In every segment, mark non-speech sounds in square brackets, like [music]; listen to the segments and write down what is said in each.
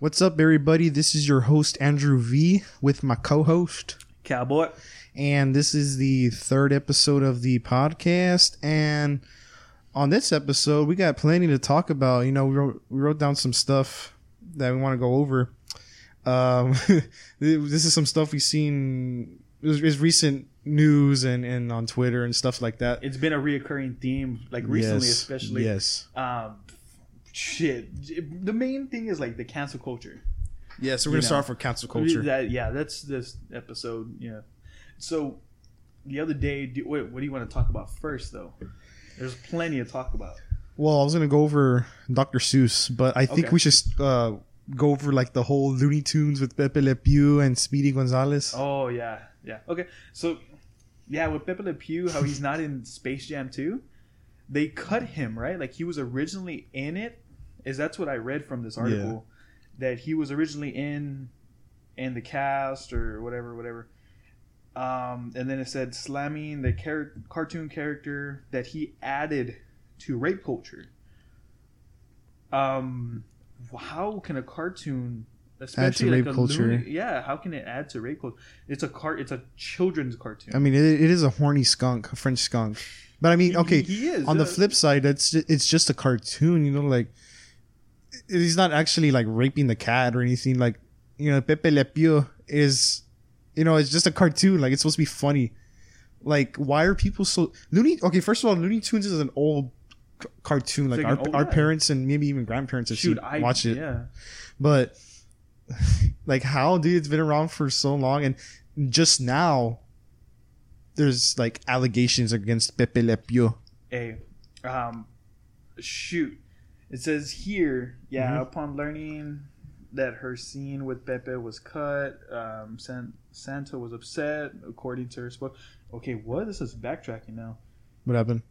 What's up, everybody? This is your host, Andrew V, with my co host. Cowboy. And this is the third episode of the podcast. And on this episode, we got plenty to talk about. You know, we wrote, we wrote down some stuff that we want to go over. Um, [laughs] this is some stuff we've seen, is recent news and, and on Twitter and stuff like that. It's been a reoccurring theme, like recently, Yes, especially. Yes. Um, shit. The main thing is like the cancel culture. Yes, we're going to know. start off with cancel culture. That, yeah, that's this episode. Yeah. So the other day, do, what, what do you want to talk about first, though? There's plenty to talk about. Well, I was gonna go over Dr. Seuss, but I think Okay. we should uh, go over like the whole Looney Tunes with Pepe Le Pew and Speedy Gonzalez. Oh yeah, yeah. Okay, so yeah, with Pepe Le Pew, how he's not in Space Jam 2, they cut him right. Like he was originally in it. Is that's what I read from this article that he was originally in in the cast or whatever, whatever. Um, and then it said slamming the cartoon character that he added to rape culture. Um, how can a cartoon, especially like rape a culture. Looney- yeah, how can it add to rape culture? It's a car. It's a children's cartoon. I mean, it, it is a horny skunk, a French skunk. But I mean, okay, is on the uh, flip side, it's ju- it's just a cartoon. You know, like he's not actually like raping the cat or anything. Like you know, Pepe Le Pew is, you know, it's just a cartoon. Like it's supposed to be funny. Like why are people so Looney? Okay, first of all, Looney Tunes is an old c- cartoon. Like, like our, our parents and maybe even grandparents have Shoot, seen, I watched it. Yeah, But [laughs] like how, dude? It's been around for so long, and just now there's like allegations against Pepe Le Pew. a um shoot it says here yeah Mhm. upon learning that her scene with pepe was cut um San- Santo was upset according to her spoke okay what this is backtracking now What happened?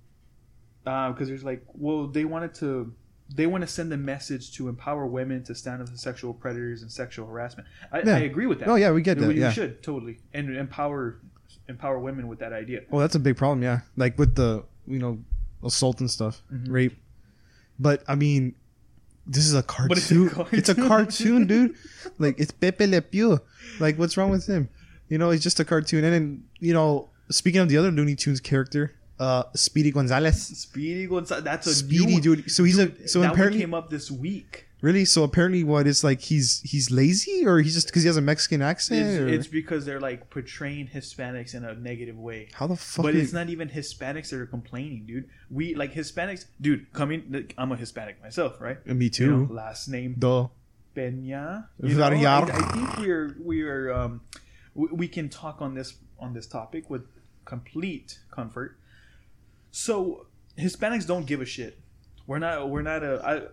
because there's like well they wanted to they want to send a message to empower women to stand up to sexual predators and sexual harassment i, Yeah. I agree with that Oh yeah, we get that. we Yeah. should totally and empower empower women with that idea Well, that's a big problem. Yeah, like with the you know assault and stuff, Mhm. rape. But I mean, this is a it's a cartoon. [laughs] cartoon. It's a cartoon, dude. Like it's Pepe Le Pew. Like what's wrong with him? You know, it's just a cartoon. And then you know, speaking of the other Looney Tunes character, uh, Speedy Gonzalez. speedy Gonzalez, that's a Speedy new dude. So he's a so that apparently came up this week. really so apparently what is like he's he's lazy or he's just because he has a Mexican accent. It's, it's because they're like portraying Hispanics in a negative way. how the fuck? But it's not even Hispanics that are complaining, dude. We like Hispanics, dude. Coming, I'm a Hispanic myself, right? me You too. know, last name Duh. Peña. You know, I, I think we're we're um, we, we can talk on this on this topic with complete comfort. So Hispanics don't give a shit. We're not. We're not a. I, like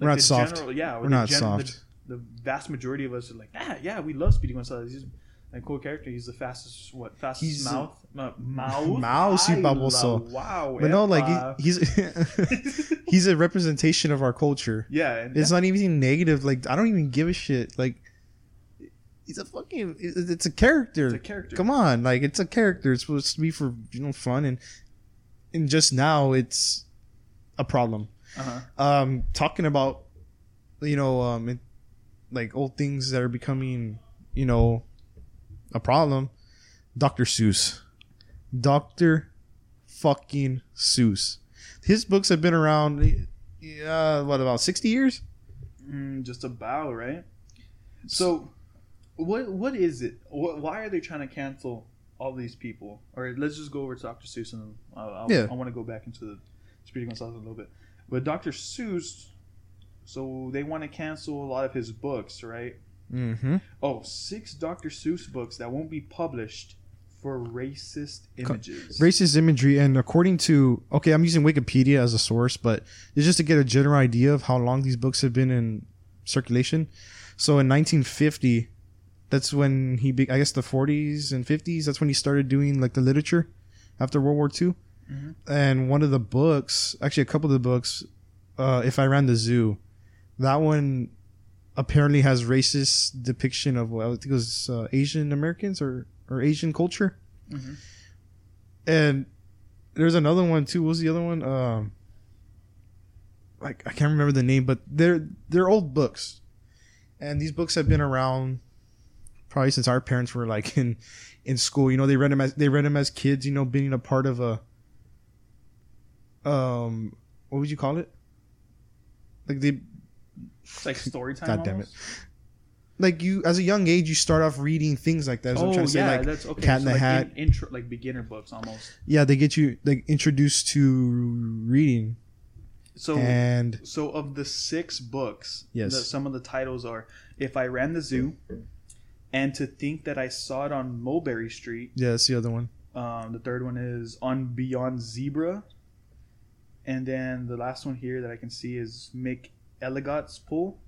We're not soft. General, yeah, We're not the soft. The, the vast majority of us are like, ah, yeah, we love Speedy Gonzalez. He's a cool character. He's the fastest. What fastest He's- mouth? Uh, [laughs] mouth. Mouse, Ay, baboso. Wow. But no, like he, he's [laughs] he's a representation of our culture. [laughs] yeah, and It's not even negative. Like I don't even give a shit. Like he's a fucking. It's a character. it's a character. Come on, like it's a character. It's supposed to be for you know fun and and just now it's a problem. Uh-huh. Um, talking about you know um it, like old things that are becoming you know a problem. Dr. Seuss, Dr. fucking Seuss. His books have been around. Yeah, what about sixty years? Mm, just about right. So, what what is it? Why are they trying to cancel all these people? Or let's just go over to Dr. Seuss and I'll, I'll, Yeah. I want to go back into the Speedy Gonzalez a little bit. But Dr. Seuss, so they want to cancel a lot of his books, right? Mm-hmm. Oh, six Dr. Seuss books that won't be published for racist images. Racist imagery, and according to okay, I'm using Wikipedia as a source, but it's just to get a general idea of how long these books have been in circulation. So in 1950, that's when he, be, I guess, the 40s and 50s. That's when he started doing like the literature after World War II. Mhm. And one of the books, actually, a couple of the books, uh, if I ran the zoo, that one apparently has racist depiction of well, I think it was uh, Asian Americans or or Asian culture. Mhm. And there's another one too. What was the other one? Um, like I can't remember the name, but they're they're old books, and these books have been around probably since our parents were like [laughs] in in school. You know, they read them as they read them as kids. You know, being a part of a um, what would you call it? Like they, It's like story time. [laughs] God damn it! like you as a young age, you start off reading things like that. That's what I'm Oh trying to say. yeah, Like, that's okay. Cat in the like Hat. in- intro, like beginner books almost. yeah, they get you like introduced to reading, So and so of the six books, Yes. the, some of the titles are "If I Ran the Zoo," and "To Think That I Saw It on Mulberry Street." yeah, that's the other one. Um, the third one is "On Beyond Zebra," and then the last one here that I can see is "Mick Elligott's Pool."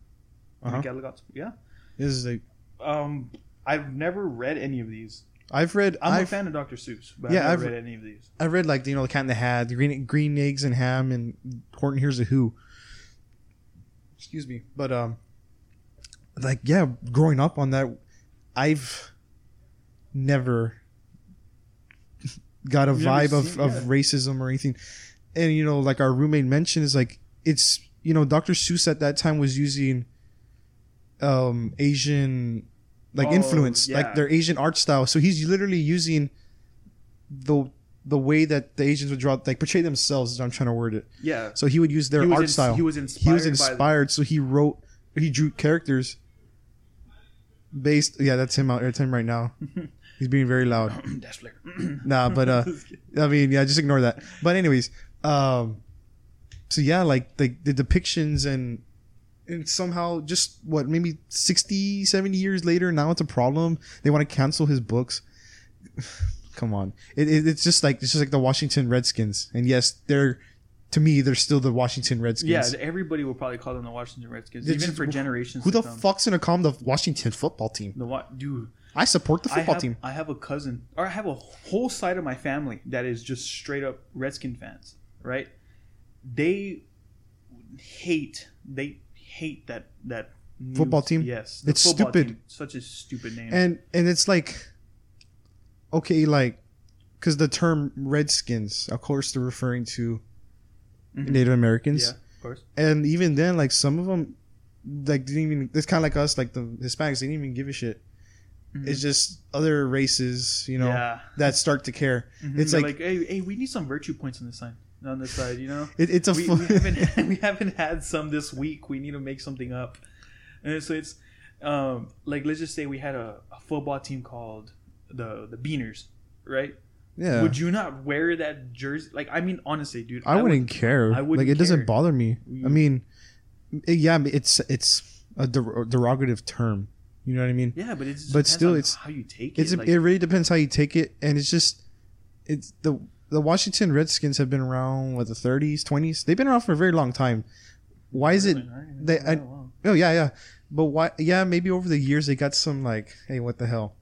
Uh-huh. McElligot's, yeah. This is like Um, I've never read any of these. I've read. I'm a I've, fan of Dr. Seuss, but Yeah, I've never I've- read any of these. I've read like you know the Cat in the Green Green Eggs and Ham, and Horton Hears a Who. Excuse me, but um, like yeah, growing up on that, I've never got a You've vibe of, of racism or anything, and you know like our roommate mentioned is like it's you know Dr. Seuss at that time was using um Asian like Oh, influence yeah. like their Asian art style, so he's literally using the the way that the Asians would draw, like portray themselves. Is I'm trying to word it. Yeah, So he would use their art ins- style. He was inspired. He was the- inspired, so he wrote, he drew characters based. Yeah, that's him out. That's him right now. [laughs] He's being very loud. [clears throat] Dash Flair. [clears throat] Nah, but uh, [laughs] I mean, yeah, just ignore that. But anyways, um, so yeah, like the the depictions and and somehow just what maybe 60 70 years later now it's a problem they want to cancel his books [sighs] come on it, it, it's just like it's just like the washington redskins and yes they're to me they're still the washington redskins yeah, everybody will probably call them the Washington Redskins, They're even just- for generations. who to the come. fuck's gonna call them the washington football team The what, dude? i support the I football have, team I have a cousin, or I have a whole side of my family that is just straight up Redskin fans. Right? They hate. They hate that that new- Football team? Yes, It's stupid. team. Such a stupid name. and and it's like okay like because the term redskins of course they're referring to Mhm. native americans yeah, of course. and even then like some of them like didn't even it's kind of like us like the hispanics they didn't even give a shit Mhm. it's just other races you know yeah. that start to care Mhm. it's They're like- hey, hey, we need some virtue points on this side. On this side, you know. [laughs] it, it's a we, fu- we haven't [laughs] we haven't had some this week. We need to make something up. And so it's um, like let's just say we had a, a football team called the the Beaners, right? Yeah. Would you not wear that jersey? Like I mean, honestly, dude, i, would- wouldn't care. I wouldn't like it doesn't bother me. I mean it- yeah it's it's a der- derogative term. You know what i mean? Yeah, but it's But still, it's- how you take it. Like, it really depends how you take it. And it's just it's the the washington redskins have been around what the 30s 20s they've been around for a very long time. Why is it they- oh, I- oh yeah yeah. But why yeah maybe over the years they got some like hey what the hell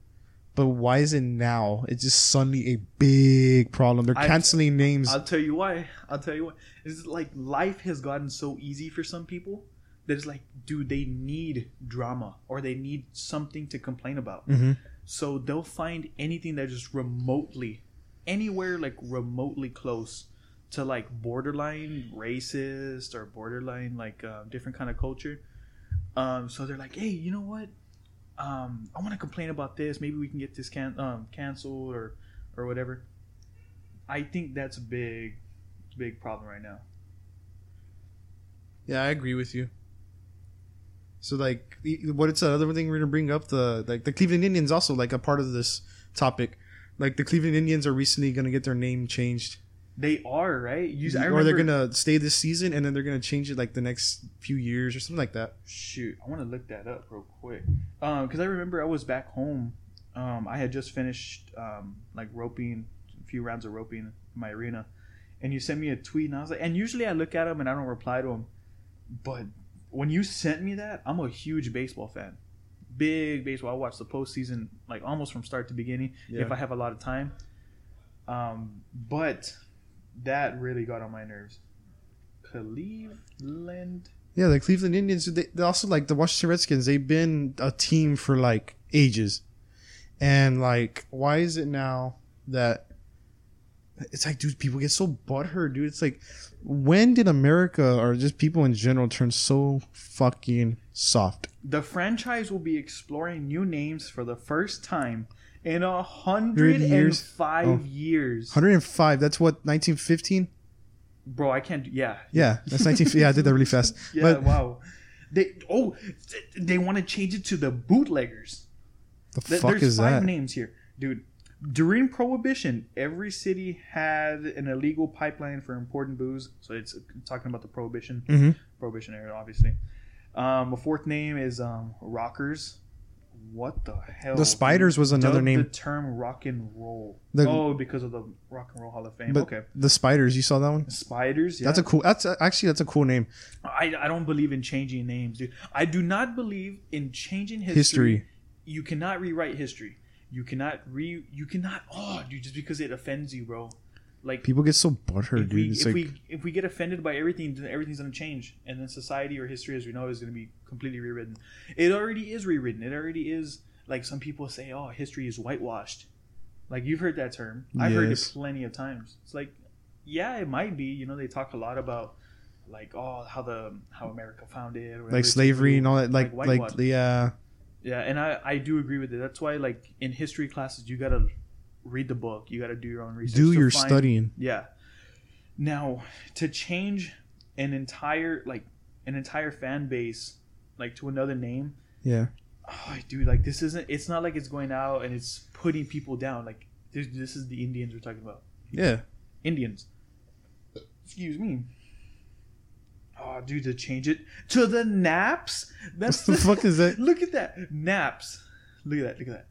but why is it now it's just suddenly a big problem they're I- canceling names I'll tell you why. I'll tell you why. It's like life has gotten so easy for some people that it's like, dude, they need drama or they need something to complain about. Mhm. So they'll find anything that just remotely, anywhere like remotely close to like borderline racist or borderline like uh, different kind of culture. Um, so they're like, hey, you know what? Um, I want to complain about this. Maybe we can get this can um, canceled or or whatever. I think that's a big, big problem right now. yeah i agree with you so like what it's another thing we're gonna bring up the like the cleveland indians also like a part of this topic like the cleveland indians are recently gonna get their name changed They are right. You, I or they're gonna stay this season and then they're gonna change it like the next few years or something like that. shoot. I want to look that up real quick. Um, because I remember I was back home. Um, I had just finished um like roping a few rounds of roping in my arena, and you sent me a tweet, and I was like, and usually I look at them and I don't reply to them, but when you sent me that, I'm a huge baseball fan. Big baseball. I watch the postseason like almost from start to beginning if I have a lot of time. Um, but that really got on my nerves. Cleveland. yeah, the Cleveland Indians. They, they also like the Washington Redskins. They've been a team for like ages, and like why is it now that it's like, dude, people get so butthurt, dude. It's like, when did America or just people in general turn so fucking soft? The franchise will be exploring new names for the first time in a hundred and years? five Oh. years. 105. That's what 1915. Bro, I can't. do- Yeah, Yeah, that's 19. yeah, I did that really fast. [laughs] yeah. But wow. They oh, they want to change it to the bootleggers. the Th- fuck There's is five that? names here, dude. During Prohibition, every city had an illegal pipeline for important booze. So it's talking about the Prohibition, hmm Prohibition era, obviously. Um, a fourth name is um, Rockers. What the hell? The Spiders was another name. The term rock and roll. The- oh, because of the Rock and Roll Hall of Fame. Okay. the Spiders, you saw that one? Spiders. Yeah. That's a cool. That's a, actually that's a cool name. I, I don't believe in changing names, dude. I do not believe in changing history. History. You cannot rewrite history. You cannot re. You cannot. Oh, dude, just because it offends you, bro. Like People get so butthurt, if dude. we if like we if we get offended by everything, then everything's gonna change, and then society or history as we know is gonna be completely rewritten. It already is rewritten. It already is. Like some people say, oh, history is whitewashed. Like you've heard that term. I've heard it plenty of times. It's like, yeah, it might be. You know, they talk a lot about like oh how the how America founded, like slavery and all that. Like like, whitewashed. the uh, Yeah, and I I do agree with it. That's why like in history classes you gotta read the book. You gotta do your own research. do your find- studying. Yeah. Now to change an entire like an entire fan base like to another name, Yeah, oh, dude, like this isn't. It's not like it's going out and it's putting people down. Like this, this is the Indians we're talking about. yeah. Indians. Excuse me. Oh, dude, to change it to the Naps. That's What the fuck is that? [laughs] Look at that. Naps. Look at that. Look at that.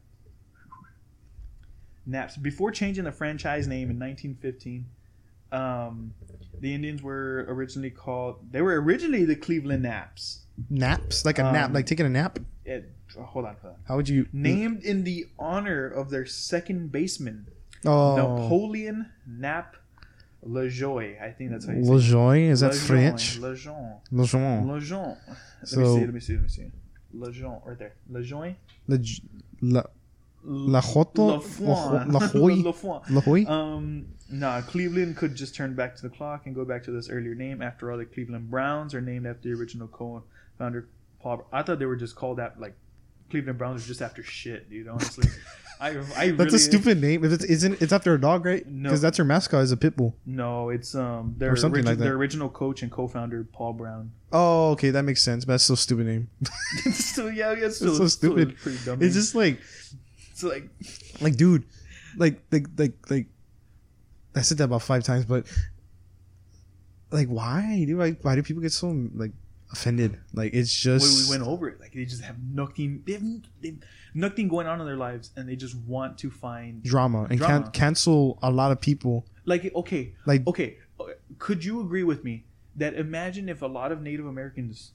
Naps. Before changing the franchise name in 1915, um, the Indians were originally called. They were originally the Cleveland Naps. Naps, like a nap, Um, like taking a nap. It, hold on, hold on. How would you Named in the honor of their second baseman, Oh, Napoleon Nap Lajoie. I think that's how you say it. Lejeune is that Lejeune, French? Lejeune. Lejeune. Lejeune. Let So- me see. Let me see. Let me see. Lejeune, right there. Lejeune. Lej- La La Joto. La Hoy La [laughs] Hoy. Um, nah, Cleveland could just turn back to the clock and go back to this earlier name. After all, the Cleveland Browns are named after the original co-founder Paul. I thought they were just called that like Cleveland Browns are just after shit, dude. Honestly, [laughs] I I That's really, a stupid name. If it's isn't it's after a dog, right? No. Because that's her mascot is a pit bull. No, it's um their Or something origi- like that. their original coach and co-founder Paul Brown. Oh, okay, that makes sense. But that's still a stupid name. [laughs] so yeah, yeah, it's still, so it's still stupid. Pretty dumb. It's just like like like dude, like like like like I said that about five times, but like why do like why do people get so like offended? Like it's just we went over it. Like they just have nothing. They have, they have nothing going on in their lives, and they just want to find drama and Drama. Can- cancel a lot of people. like okay, Like okay. Could you agree with me that imagine if a lot of Native Americans,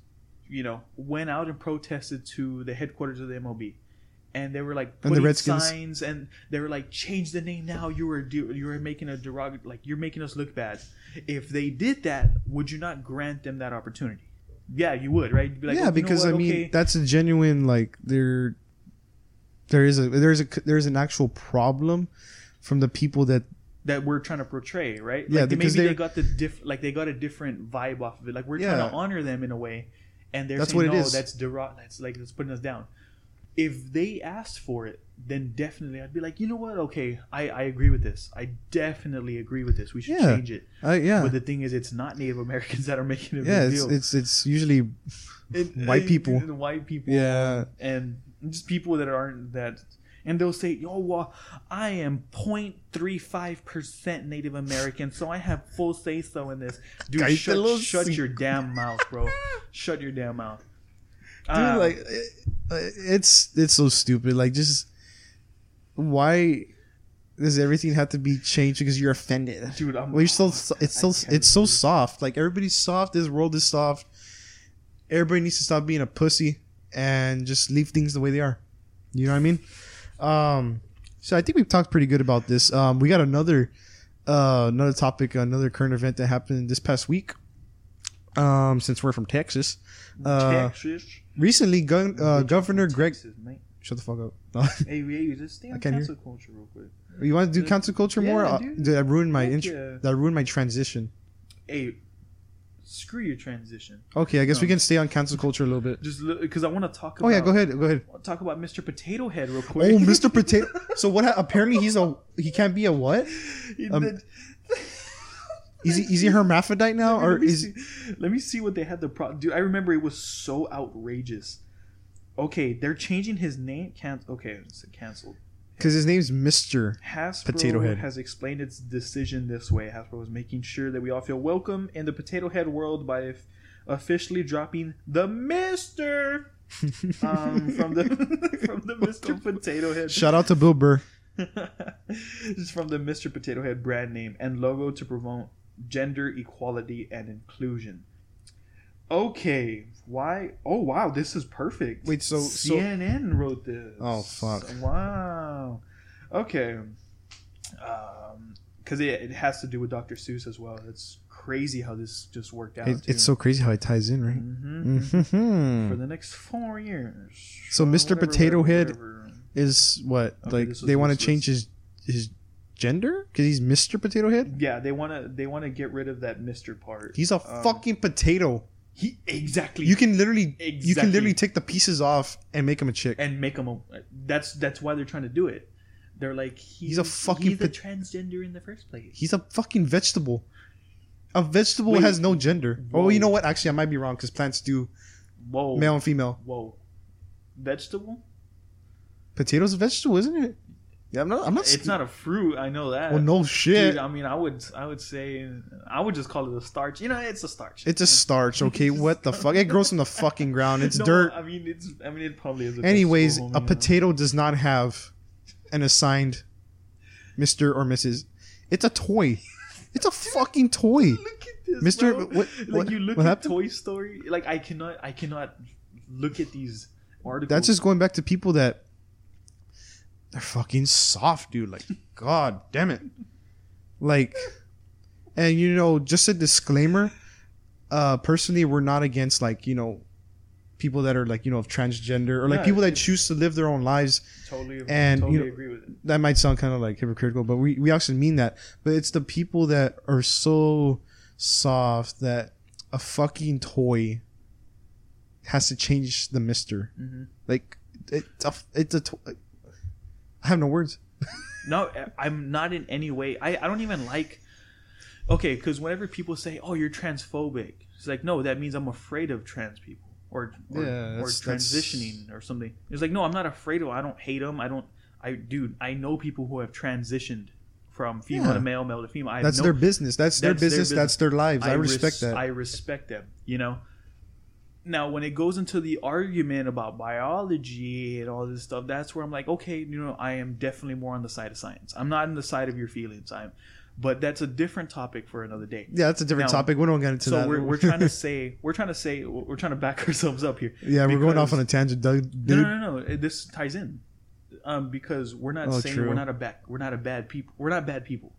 you know, went out and protested to the headquarters of the MLB, and they were like And the putting Redskins. signs, and they were like, change the name now. You were do- you were making a derog like you're making us look bad. If they did that, would you not grant them that opportunity? Yeah, you would, right? Be like, yeah, "Oh, you know because? I mean Okay." that's a genuine like there. There is a there's a there's an actual problem from the people that that we're trying to portray, right? Yeah, like because maybe they got the diff, like they got a different vibe off of it. Like we're Yeah. trying to honor them in a way, and they're That's saying, what "No, is. that's derog- That's like that's putting us down." If they asked for it, then definitely I'd be like, you know what? Okay, I, I agree with this. I definitely agree with this. We should Yeah. change it. uh, yeah But the thing is, it's not Native Americans [laughs] that are making it. yeah big it's, deal. it's it's usually It- [laughs] white it- people. the white people, yeah and just people that aren't that and they'll say yo well i am 0.35 percent native american so i have full say so in this dude shut, [laughs] shut your damn mouth bro shut your damn mouth dude Um, like it, it's it's so stupid. Like just why does everything have to be changed because you're offended? Dude i'm well you're so it's so it's so soft. Like everybody's soft. This world is soft. Everybody needs to stop being a pussy and just leave things the way they are. You know what i mean? Um so i think we've talked pretty good about this. Um we got another uh another topic another current event that happened this past week um since we're from texas. Uh Texas. Recently gun, uh, governor greg Texas. Shut the fuck up. No. [laughs] hey, hey, just stay on can't hear. cancel culture real quick. you want to do Yeah, cancel culture more? yeah, Uh, dude. Did I ruin my intro? yeah. Did I ruin my transition? Hey, screw your transition. Okay, I guess we can stay on cancel culture a little bit. Just because I want to talk. About, Oh yeah, go ahead. Go ahead. Talk about Mr. Potato Head real quick. Oh, Mr. Potato. So what? Apparently, he's a he can't be a what? Um, Is he is he hermaphrodite now, Let me- or let is see, let me see what they had the pro dude i remember it was so outrageous okay they're changing his name can't okay it's canceled because his name's Mister? Hasbro Potato Head. has explained its decision this way. Hasbro was making sure that we all feel welcome in the Potato Head world by officially dropping the Mister [laughs] um, from the [laughs] from the Mister Potato Head. Shout out to Bill Burr. this is from the Mr. Potato Head brand name and logo to promote gender equality and inclusion. Okay, why? Oh wow, this is perfect. Wait, so- so- CNN wrote this. Oh, fuck. Wow. Okay. Um, because it, it has to do with Dr. Seuss as well. It's crazy how this just worked out. It, it's so crazy how it ties in, right? hmm hmm [laughs] For the next four years. So Mr. whatever, Potato whatever, Head- whatever. Is what Okay, like they want to change his his gender because he's Mister Potato Head. Yeah, they want to they want to get rid of that Mister part. He's a Um, fucking potato. he exactly. You can literally exactly. you can literally take the pieces off and make him a chick. and make him a. That's that's why they're trying to do it. They're like he's, a fucking he's a transgender in the first place. He's a fucking vegetable. A vegetable Wait. has no gender. Oh, you know what? Actually, I might be wrong because plants do Whoa, male and female. whoa, vegetable. Potatoes a vegetable, isn't it? Yeah, I'm not. I'm not. It's not a fruit. I know that. Well, no shit. Dude, I mean, I would, I would say, I would just call it a starch. You know, it's a starch. it's a starch. Okay, [laughs] what the fuck? It grows from the fucking ground. It's No, dirt. I mean, it's. I mean, it probably is. A Anyways, vegetable, a potato does not have an assigned Mister or Mrs. It's a toy. It's a fucking toy. Look at this, Mister, bro. what? Like what- you look what at happened? Toy Story. Like I cannot, I cannot look at these articles. That's just going back to people that they're fucking soft, dude. Like, god damn it. Like, and you know, just a disclaimer. Uh, personally, we're not against like you know, people that are like you know of transgender or like Yeah, people that choose to live their own lives. totally, and, totally you know, agree with it. That might sound kind of like hypocritical, but we we actually mean that. But it's the people that are so soft that a fucking toy has to change the Mister. hmm Like it's a it's a. To- I have no words. [laughs] No, I'm not in any way. I, I don't even like. Okay, because whenever people say, "Oh, you're transphobic," it's like, no, that means I'm afraid of trans people or or, Yeah, or that's- that's- transitioning or something. It's like, no, I'm not afraid of. I don't hate them. I don't. I dude, I know people who have transitioned from female Yeah. to male, male to female. I That's know, their business. That's, their That's their business. That's their lives. I, res- respect that. I respect them. You know. Now, when it goes into the argument about biology and all this stuff, that's where I'm like, okay, you know, I am definitely more on the side of science. I'm not on the side of your feelings. I'm, but that's a different topic for another day. yeah, that's a different Now, topic. We don't get into So that. we're, we're trying to [laughs] say we're trying to say we're trying to back [laughs] ourselves up here. yeah, we're going off on a tangent, Doug. No, Dude. no, no, no. This ties in, um, because we're not Oh, saying true. we're not a bad we're not a bad people. We're not bad people.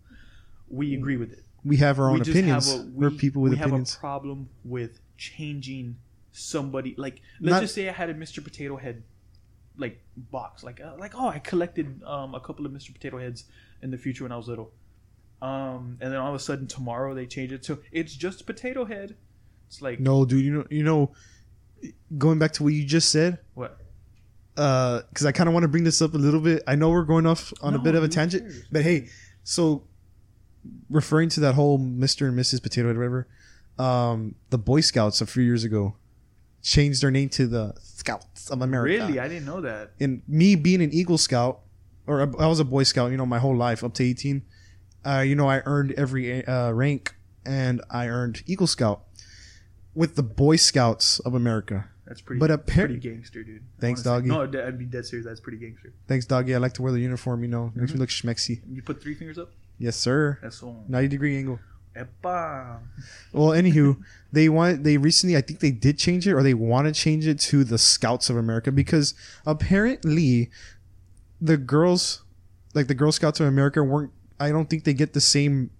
We agree with it. We have our own we opinions. a, we, are people with we opinions. have a problem with changing somebody. Like, let's Not- just say I had a Mr. Potato Head like box, like uh, like oh, I collected um, a couple of Mr. Potato Heads in the future when I was little, um, and then all of a sudden tomorrow they change it to it's just Potato Head. It's like no, dude. You know, you know. Going back to what you just said, what? because I kind of want to bring this up a little bit. I know we're going off on a bit of a tangent, cares? but hey, so referring to that whole Mister and Mrs. Potato Head, whatever, um, the Boy Scouts a few years ago changed their name to the Scouts of America. Really, I didn't know that. and me being an Eagle Scout, or I was a Boy Scout, you know, my whole life up to eighteen, uh, you know, I earned every uh, rank, and I earned Eagle Scout with the Boy Scouts of America. That's pretty. But appar- pretty gangster, dude. I Thanks, doggy. No, I'd be dead serious. That's pretty gangster. Thanks, doggy. I like to wear the uniform. You know, makes Mhm. me look schmexy. You put three fingers up. Yes, sir. That's all. Ninety degree angle. Epa. Well, anywho, they want they recently I think they did change it or they want to change it to the Scouts of America because apparently the girls like the Girl Scouts of America weren't I don't think they get the same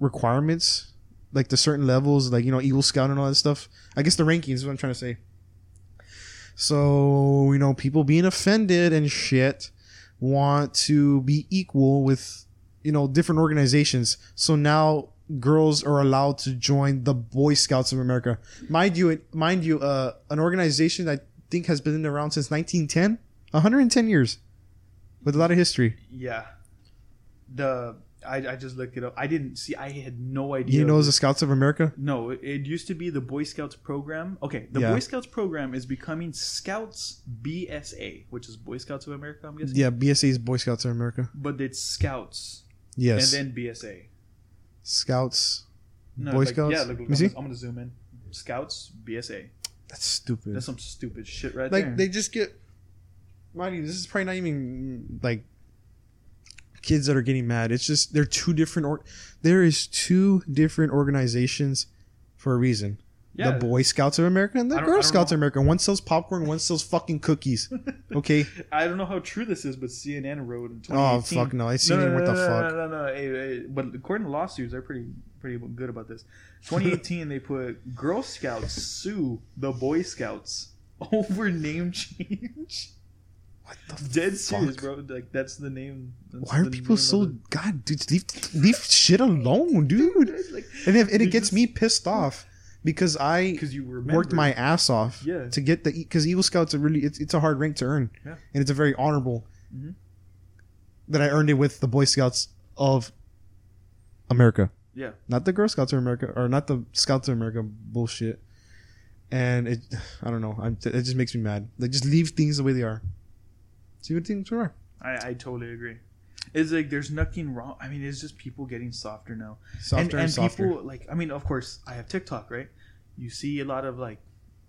requirements like the certain levels like you know Eagle Scout and all that stuff. I guess the rankings is what I'm trying to say. So you know, people being offended and shit want to be equal with you know different organizations. So now girls are allowed to join the Boy Scouts of America. Mind you, mind you, uh, an organization that I think has been around since 1910, 110 years, with a lot of history. Yeah. The I, I just looked it up. I didn't see. I had no idea. You know, the Scouts of America. No, it, it used to be the Boy Scouts program. Okay, the Yeah. Boy Scouts program is becoming Scouts BSA, which is Boy Scouts of America. I'm guessing. Yeah, BSA is Boy Scouts of America. But it's Scouts Yes, and then BSA. Scouts. No, Boy like, Scouts? Yeah, look, look, I'm, gonna, I'm gonna zoom in. Scouts BSA. That's stupid. That's some stupid shit right like there. Like they just get. Mind you, this is probably not even like kids that are getting mad. It's just they're two different. Or there is two different organizations for a reason. Yeah, The Boy Scouts of America and the I don't- I Girl Scouts know. of America. One sells popcorn, one sells fucking cookies. [laughs] Okay. I don't know how true this is, but CNN wrote in 2018. oh fuck no! I see No, no, no, what the no, fuck. no, no, no, no. Hey, hey, but according to lawsuits, they're pretty pretty good about this. 2018, they put Girl Scouts sue the Boy Scouts [laughs] over name change. What the fuck? Dead serious, fuck? bro. Like that's the name. that's Why are people so god, dude? Leave leave shit alone, dude. the- [laughs] like And if, and it gets just- me pissed off because I because you remember worked my ass off Yeah. to get the because Eagle Scouts are really it's, it's a hard rank to earn Yeah. and it's a very honorable Mhm. that I earned it with the Boy Scouts of America, yeah. not the Girl Scouts of America or not the Scouts of America bullshit. And it, I don't know, I'm, it just makes me mad. Like just leave things the way they are. See what things are. I, I totally agree. It's like there's nothing wrong. I mean, it's just people getting softer now. Softer and, and, and softer. people like I mean, of course, I have TikTok, right? You see a lot of like,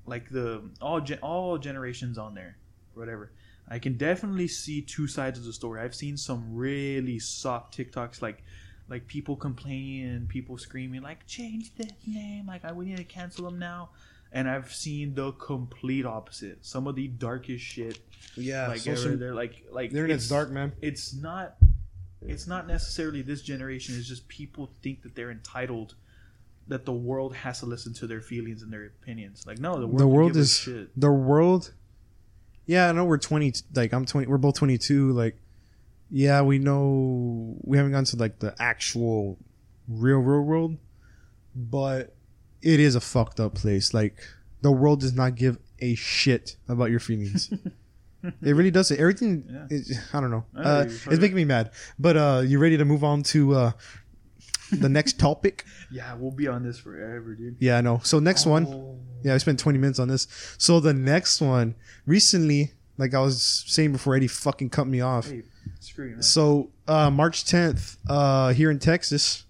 like the all gen, all generations on there, whatever. I can definitely see two sides of the story. I've seen some really soft TikToks, like like people complaining, people screaming, like change this name, like I we need to cancel them now. And I've seen the complete opposite. Some of the darkest shit, yeah, like social, ever. They're like like the internet's it's- dark, man. it's not it's not necessarily this generation it's just people think that they're entitled that the world has to listen to their feelings and their opinions like no the world, the world is shit. the world yeah i know we're 20 like i'm 20 we're both 22 like yeah we know we haven't gone to like the actual real real world but it is a fucked up place. Like the world does not give a shit about your feelings. [laughs] It really doesn't everything Yeah. is, i don't know. Uh, you're it's making me mad. But uh you ready to move on to uh the next [laughs] topic? Yeah we'll be on this forever dude. Yeah i know. So next one. Oh. yeah, I spent 20 minutes on this. So the next one, recently, like I was saying before Eddie fucking cut me off. hey screw you. So uh, March 10th, uh, here in Texas,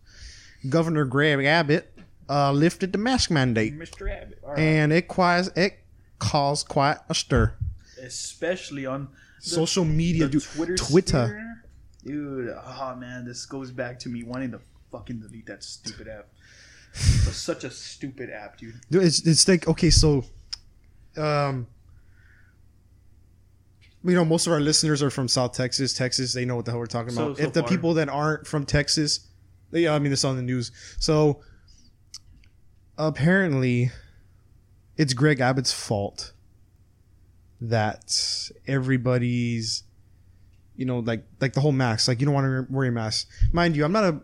Governor Greg Abbott uh, lifted the mask mandate, mr abbott all right. and it quite it caused quite a stir. especially on the- Social media, the dude, twitter Twitter. sphere. dude oh man this goes back to me wanting to fucking delete that stupid app It's such a stupid app dude Dude, It's it's like okay, so, um, you know, most of our listeners are from South Texas, Texas. They know what the hell we're talking So- about. so if the far. people that aren't from Texas, yeah, I mean, it's on the news. So, apparently, it's Greg Abbott's fault that everybody's, you know, like like the whole mask. Like you don't want to wear a mask. Mind you, I'm not a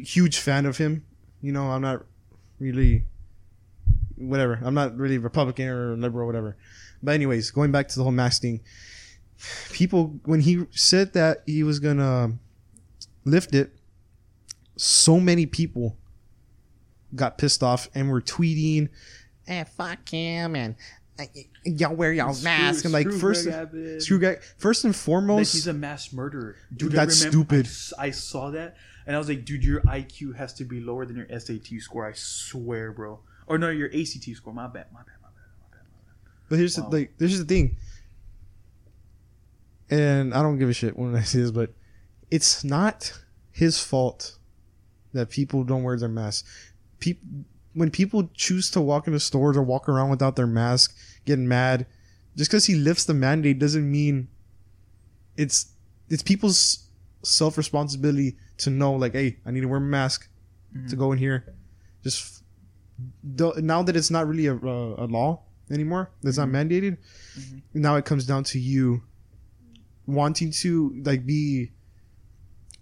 huge fan of him. You know, I'm not really whatever. I'm not really Republican or liberal or whatever. But anyways, going back to the whole mask thing, people when he said that he was gonna lift it, so many people got pissed off and were tweeting, "Eh, fuck him," and "Uh, y'all wear y'all's mask. And like first, Greg screw guy. First and foremost, he's a mass murderer. Dude, that's remember- stupid. I saw that and I was like, dude, your IQ has to be lower than your SAT score. I swear, bro. Or no, your ACT score. My bad. My bad. My bad. My bad. My bad. But here's Wow. the like, here's the thing, and I don't give a shit when I say this, but it's not his fault that people don't wear their mask. People, when people choose to walk into stores or walk around without their mask, getting mad, just because he lifts the mandate doesn't mean it's it's people's self responsibility to know, like, hey, I need to wear a mask to go in here. Just now that it's not really a, a, a law, anymore. That's not Mhm. mandated. Mhm. Now it comes down to you wanting to like be.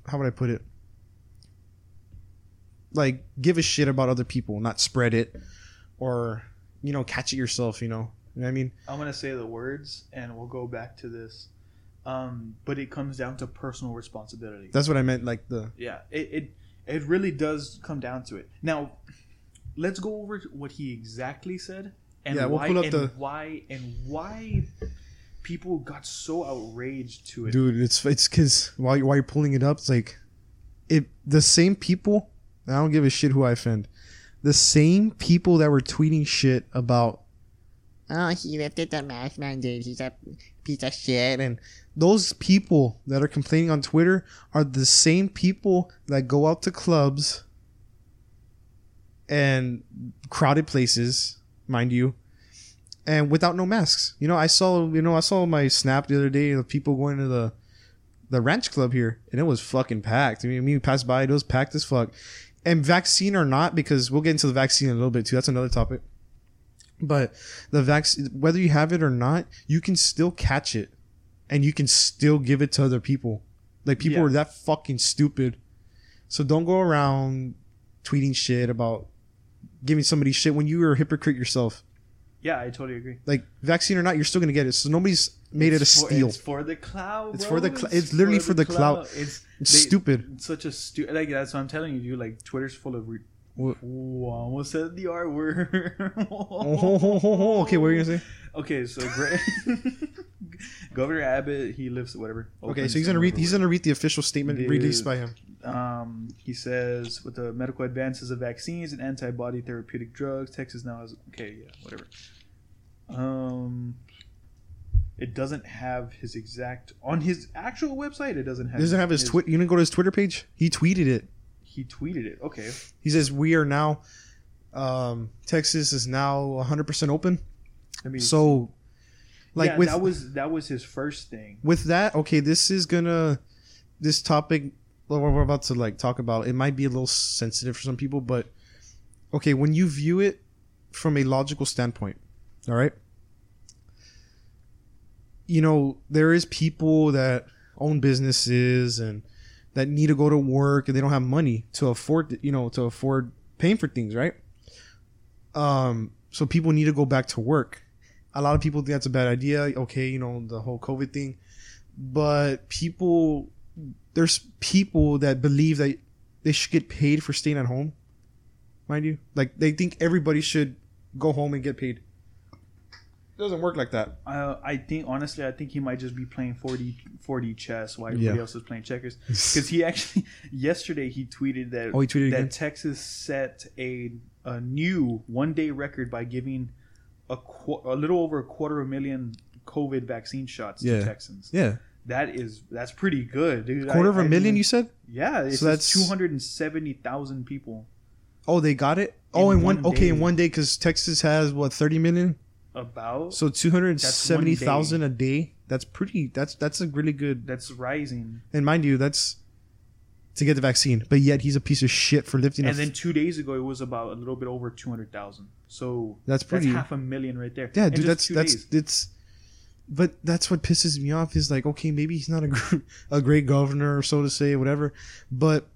How would I put it? Like give a shit about other people, not spread it, or you know catch it yourself. You know, you know I mean. I'm gonna say the words, and we'll go back to this. Um, but it comes down to personal responsibility. That's what I meant. Like the yeah, it, it it really does come down to it. Now, let's go over what he exactly said and Yeah, we'll why pull up and the- why and why people got so outraged to it. dude it's it's because while, you- while you're pulling it up it's like it the same people i don't give a shit who i offend the same people that were tweeting shit about oh he lifted the mask mandate he's a piece of shit and those people that are complaining on twitter are the same people that go out to clubs and crowded places mind you and without no masks. You know, I saw you know I saw my snap the other day of people going to the the ranch club here, and it was fucking packed. I mean, me passed by, it was packed as fuck. And vaccine or not, because we'll get into the vaccine in a little bit too. That's another topic. But the vaccine, whether you have it or not, you can still catch it, and you can still give it to other people. Like people Yeah. are that fucking stupid. So don't go around tweeting shit about giving somebody shit when you are a hypocrite yourself Yeah, I totally agree. like vaccine or not, you're still gonna get it. So nobody's made it a It's for- steal. It's for the cloud. It's bro. for the cl- it's literally for the clout. It's, It's they- stupid. It's such a stupid. Like that's what I'm telling you, dude. Like Twitter's full of. Re- What? Ooh, I almost said the R word. Oh, [laughs] okay, what are you gonna say? Okay, so Greg, [laughs] Governor Abbott, he lives whatever. Okay, so he's gonna read. He's gonna read the official statement released by him. Um, he says with the medical advances of vaccines and antibody therapeutic drugs, Texas now has okay, yeah, whatever. Um, it doesn't have his exact on his actual website. It doesn't have. Doesn't have his tweet. You didn't go to his Twitter page. He tweeted it. He tweeted it. Okay. He says we are now. Um, Texas is now 100 percent open. I mean, So, like yeah, with that was that was his first thing. with that, okay, this is gonna this topic what we're about to like talk about. It might be a little sensitive for some people, but okay, when you view it from a logical standpoint, all right, you know there is people that own businesses and that need to go to work and they don't have money to afford you know to afford paying for things right? Um so people need to go back to work. A lot of people think that's a bad idea. Okay you know the whole covid thing. But people there's people that believe that they should get paid for staying at home mind you. Like they think everybody should go home and get paid it doesn't work like that Uh, I think honestly, I think he might just be playing 4D 4D chess while everybody Yeah. else is playing checkers. [laughs] Because he actually yesterday he tweeted that Oh, he tweeted that again? Texas set a a new one day record by giving a qu- a little over a quarter of a million COVID vaccine shots Yeah. to Texans. yeah That is that's pretty good, dude. quarter I- of a I million you said yeah, it's So that's- two hundred and seventy thousand people. oh they got it oh in, In one, one okay in one day because texas has what 30 million About so 270000 a day that's pretty that's that's a really good that's rising. and mind you that's to get the vaccine but yet he's a piece of shit for lifting And f- then two days ago, it was about a little bit over two hundred thousand. So That's pretty- half a million right there. Yeah, In dude, that's that's days. it's. But that's what pisses me off is like, okay, maybe he's not a gr- [laughs] a great governor, or so to say, whatever, but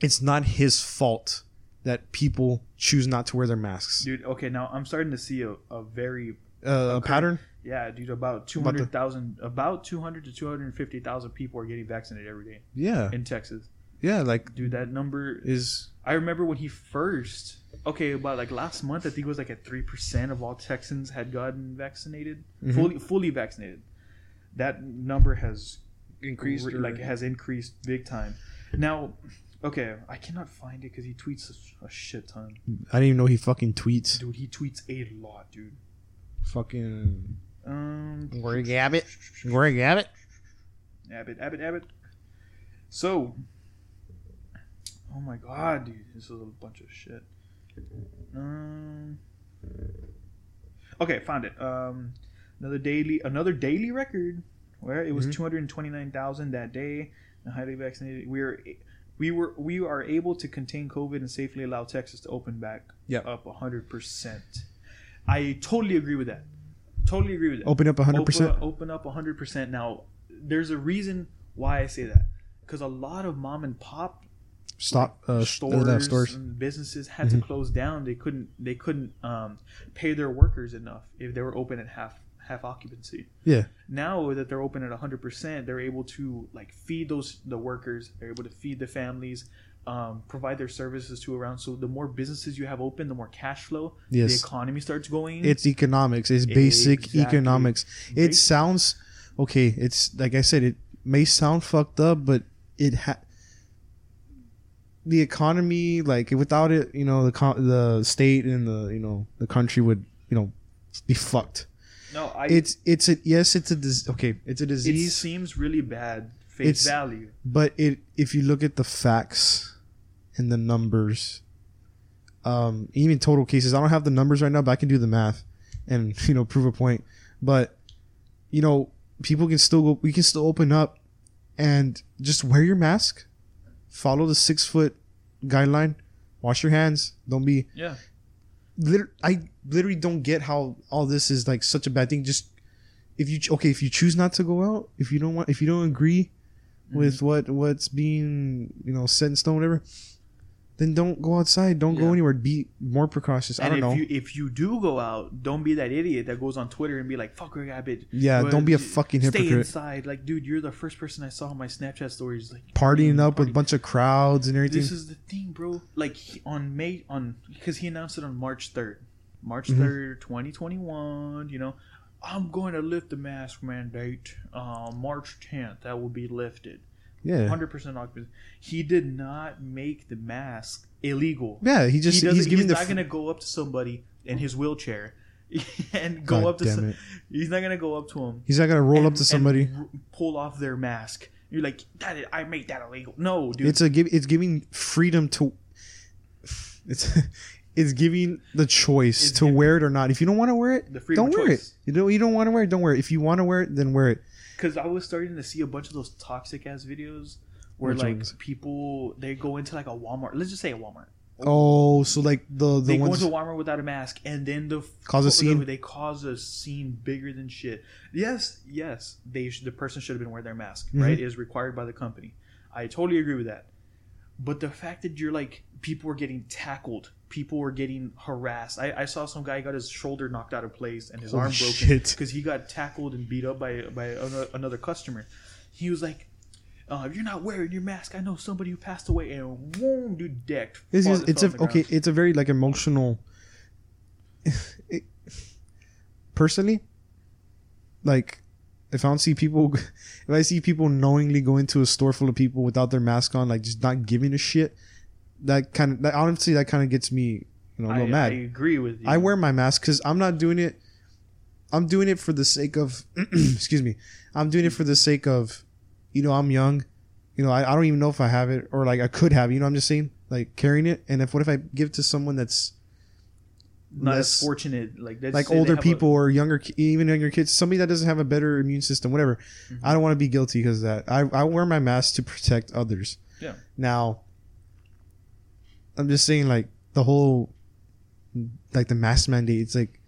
it's not his fault that people choose not to wear their masks. dude. Okay, now I'm starting to see a, a very Uh, a pattern. yeah, dude. About two About the- hundred thousand, about two hundred to two hundred fifty thousand people are getting vaccinated every day Yeah, in Texas. yeah, like Dude, that number. is I remember when he first. Okay, about like last month, I think it was like at three percent of all Texans had gotten vaccinated, Mhm. fully fully vaccinated. That number has increased. re- like has increased big time. Now, okay, I cannot find it because he tweets a, a shit ton. I didn't even know he fucking tweets. Dude, he tweets a lot, dude. Fucking Um, Greg Abbott. Greg Abbott. Abbott, Abbott, Abbott. So, oh my god, dude, this is a bunch of shit. Um, okay, found it. Um, another daily, another daily record where it was Mhm. two hundred twenty nine thousand that day. The highly vaccinated. We are, we were, we are able to contain COVID and safely allow Texas to open back Yep. up hundred percent. I totally agree with that. Totally agree with that. Open up 100%. Open, open up 100%. Now, there's a reason why I say that. Because a lot of mom and pop Stop uh, stores, stores. businesses had Mhm. to close down. They couldn't they couldn't um, pay their workers enough if they were open at half half occupancy. Yeah. Now that they're open at 100%, they're able to like feed those the workers, they're able to feed the families, um, provide their services to around. So the more businesses you have open, the more cash flow, Yes. the economy starts going. It's economics. It's basic Exactly. economics. It Basic- sounds okay. It's like I said. It may sound fucked up, but it ha- the economy like without it, you know, the co- the state and the you know the country would you know be fucked. No, I It's it's a yes. It's a dis- okay. It's a disease. it seems really bad face It's- value. but it if you look at the facts and the numbers, um, even total cases. I don't have the numbers right now, but I can do the math and [laughs] you know prove a point. But you know, people can still go. We can still open up and just wear your mask. Follow the six foot guideline. Wash your hands. Don't be. Yeah. Liter- I literally don't get how all this is like such a bad thing. Just if you okay, if you choose not to go out, if you don't want, if you don't agree mm-hmm. with what what's being you know set in stone, whatever, then don't go outside. Don't go anywhere. Be more precautious. I don't if know. you if you do go out, don't be that idiot that goes on Twitter and be like, "Fuck Greg Abbott." yeah, don't be a fucking hypocrite. Stay inside, like, dude. You're the first person I saw on my Snapchat stories, like Partying up with a bunch of crowds and everything. This is the thing, bro. Like on May on because he announced it on March third, March Mhm. 3rd, twenty twenty one. You know, I'm going to lift the mask mandate. Uh, March tenth, that will be lifted. yeah, Hundred percent occupancy. He did not make the mask illegal. yeah. He He just doesn't, he's giving the not f- gonna go up to somebody in his wheelchair [laughs] and go God up to. damn Some, it. he's not gonna go up to him. He's not gonna roll up to somebody. and r- pull off their mask. You're like, that is, I made that illegal. No, dude. It's a give. It's giving freedom to. It's [laughs] it's giving the choice to giving- wear it or not. If you don't want to wear it, The freedom don't of wear choice. it. You don't. You don't want to wear it. Don't wear it. If you want to wear it, then wear it. because I was starting to see a bunch of those toxic ass videos where Which like ones? people they go into like a Walmart. Let's just say a Walmart. Oh, so like the the they go ones into Walmart without a mask, and then the Cause a scene? They cause a scene bigger than shit. Yes, yes, they sh- the person should have been wearing their mask. Mhm. Right, it is required by the company. I totally agree with that. But the fact that you're like people were getting tackled, people were getting harassed. I, I saw some guy got his shoulder knocked out of place and his Holy arm broken because he got tackled and beat up by by another customer. He was like, uh, "If you're not wearing your mask, I know somebody who passed away." And boom, dude, decked. It's Fall- just, it's a okay. It's a very like emotional. [laughs] it, personally, like if I don't see people, [laughs] if I see people knowingly go into a store full of people without their mask on, like just not giving a shit, that kind of that honestly that kind of gets me, you know, a I, little mad. I agree with you. I wear my mask because I'm not doing it. I'm doing it for the sake of, [clears throat] excuse me, I'm doing it for the sake of, you know, I'm young, you know, I, I don't even know if I have it or like I could have, you know, I'm just saying like carrying it. And if what if I give it to someone that's not less- as fortunate. Like like older have a- people or younger, even younger kids, somebody that doesn't have a better immune system, whatever. Mhm. I don't want to be guilty because of that. I, I wear my mask to protect others. Yeah. Now, I'm just saying, like the whole, like the mask mandate. It's like,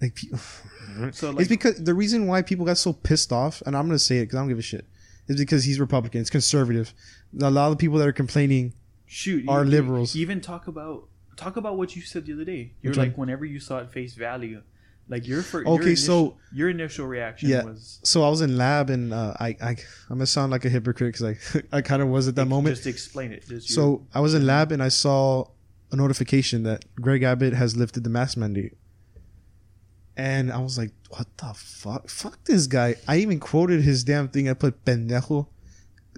like [sighs] so it's because the reason why people got so pissed off, and I'm gonna say it because I don't give a shit, is because he's Republican. It's conservative. A lot of the people that are complaining shoot are you- liberals. you even talk about talk about what you said the other day. You're Which like one? whenever you saw it face value, like your first. Okay, your initial, so- your initial reaction Yeah. was so I was in lab and uh, I, I I'm gonna sound like a hypocrite because I [laughs] I kind of was at that moment. Just explain it. Just your- So I was in lab and I saw a notification that Greg Abbott has lifted the mask mandate. And I was like, what the fuck? Fuck this guy. I even quoted his damn thing. I put pendejo.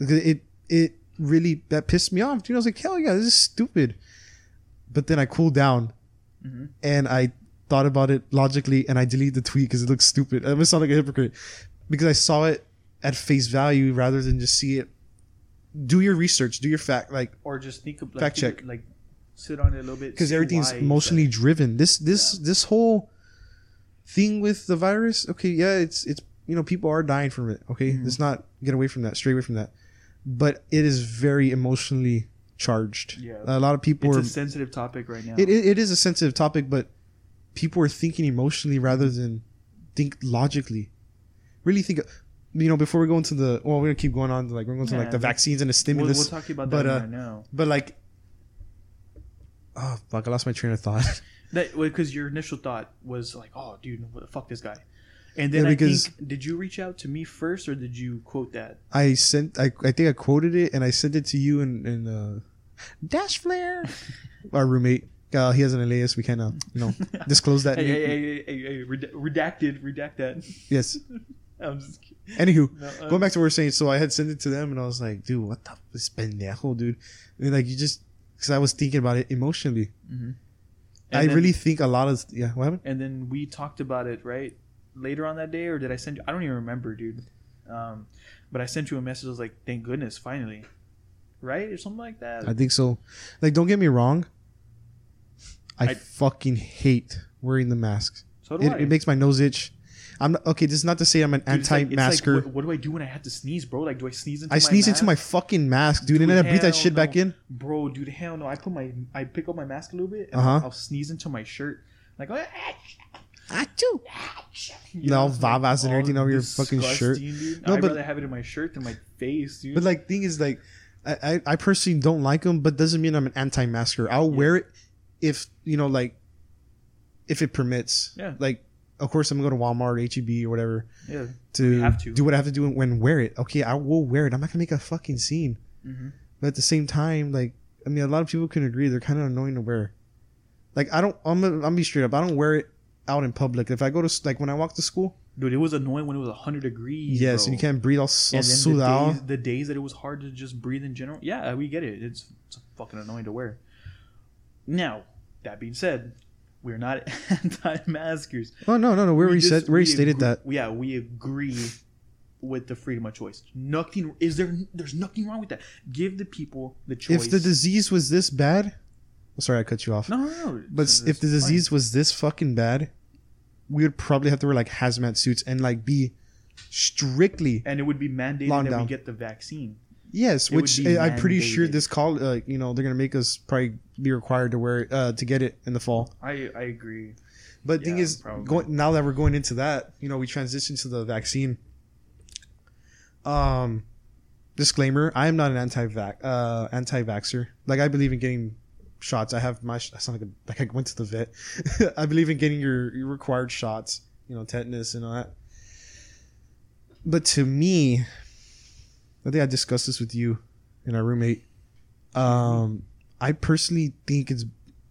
It, it really, that pissed me off. Dude, I was like, hell yeah, this is stupid. But then I cooled down Mhm. and I thought about it logically and I deleted the tweet because it looks stupid. I must sound like a hypocrite because I saw it at face value rather than just see it. Do your research, do your fact, like, or just think of like, Fact check. like sit on it a little bit because everything's why emotionally that- driven. This this this whole thing with the virus, okay, yeah, it's it's you know people are dying from it. Okay, Mhm. let's not get away from that, stray away from that. But it is very emotionally charged. Yeah. a lot of people It's are. a sensitive topic right now. It, it, it is a sensitive topic, but people are thinking emotionally rather than think logically. Really think, you know, before we go into the well, we're gonna keep going on. Like we're going to Yeah, like the vaccines and the We'll, stimulus. we'll talk about but, that uh, right now. But like, oh fuck, I lost my train of thought. [laughs] That because your initial thought was like, "Oh, dude, what the fuck this guy," and then Yeah, I because- think, did you reach out to me first or did you quote that? I sent, I, I think I quoted it and I sent it to you and and uh, Dash Flare, [laughs] our roommate. Uh, he has an alias. We can't, uh, you know, [laughs] disclose that. Hey, hey, hey, hey, hey, redacted, redact that. Yes. [laughs] I'm just kidding. Anywho, No, uh, going back to what we are saying, so I had sent it to them, and I was like, "Dude, what the this pendejo, dude?" And like you just, because I was thinking about it emotionally. Mhm. I then- really think a lot of yeah. What happened? and then we talked about it right later on that day, or did I send you? I don't even remember, dude. Um, but I sent you a message. I was like, "Thank goodness, finally," right, or something like that. I think so. Like, don't get me wrong. I, I- fucking hate wearing the mask. so do It, I. it makes my nose itch. I'm not, okay. This is not to say I'm an Dude, it's like- it's like, anti-masker. what, what do I do when I have to sneeze, bro? Like, do I sneeze into I my sneeze into my mask? fucking mask, dude, and then I breathe that hell shit back no. in. bro, dude, hell no. I put my, I pick up my mask a little bit, and Uh-huh. I'll, I'll sneeze into my shirt, like, "Ah, Achoo. you [laughs] No, know, it's vavas and all everything over your fucking shirt. disgusting, Dude. No, I'd but- rather have it in my shirt than my face, dude. But like, thing is, like, I, I, I personally don't like them, but doesn't mean I'm an anti-masker. I'll Yeah. wear it if you know, like, if it permits. Yeah. Like, of course, I'm gonna go to Walmart, HEB, or whatever yeah. to, have to. do what I have to do when wear it. Okay, I will wear it. I'm not gonna make a fucking scene. hmm But at the same time, like, I mean, a lot of people can agree they're kind of annoying to wear. Like, I don't. I'm. Gonna, I'm gonna be straight up. I don't wear it out in public. If I go to like when I walk to school, Dude, it was annoying when it was 100 degrees. yes, and you can't breathe all, all the days, the days that it was hard to just breathe in general, yeah, we get it. It's, it's fucking annoying to wear. Now, that being said, we're not [laughs] anti-maskers. Oh no, no, no. We already just- said. We already stated agree- that. Yeah, we agree with the freedom of choice. Nothing is there. There's nothing wrong with that. Give the people the choice. If the disease was this bad, sorry, I cut you off. no, no, no. But it's- if the fine. disease was this fucking bad, we would probably have to wear like hazmat suits and like be strictly and it would be mandated Long that down. we get the vaccine. yes. It Which I'm pretty sure this call, uh, you know, they're gonna make us probably be required to wear it, uh, to get it in the fall. I I agree. But thing is, going now that we're going into that, you know, we transition to the vaccine. Um, disclaimer: I am not an anti-vac uh, anti-vaxer. Like I believe in getting shots. I have my. sh- I sound like a, like I went to the vet. [laughs] I believe in getting your, your required shots. You know, tetanus and all that. But to me, I think I discussed this with you and our roommate. Um, I personally think it's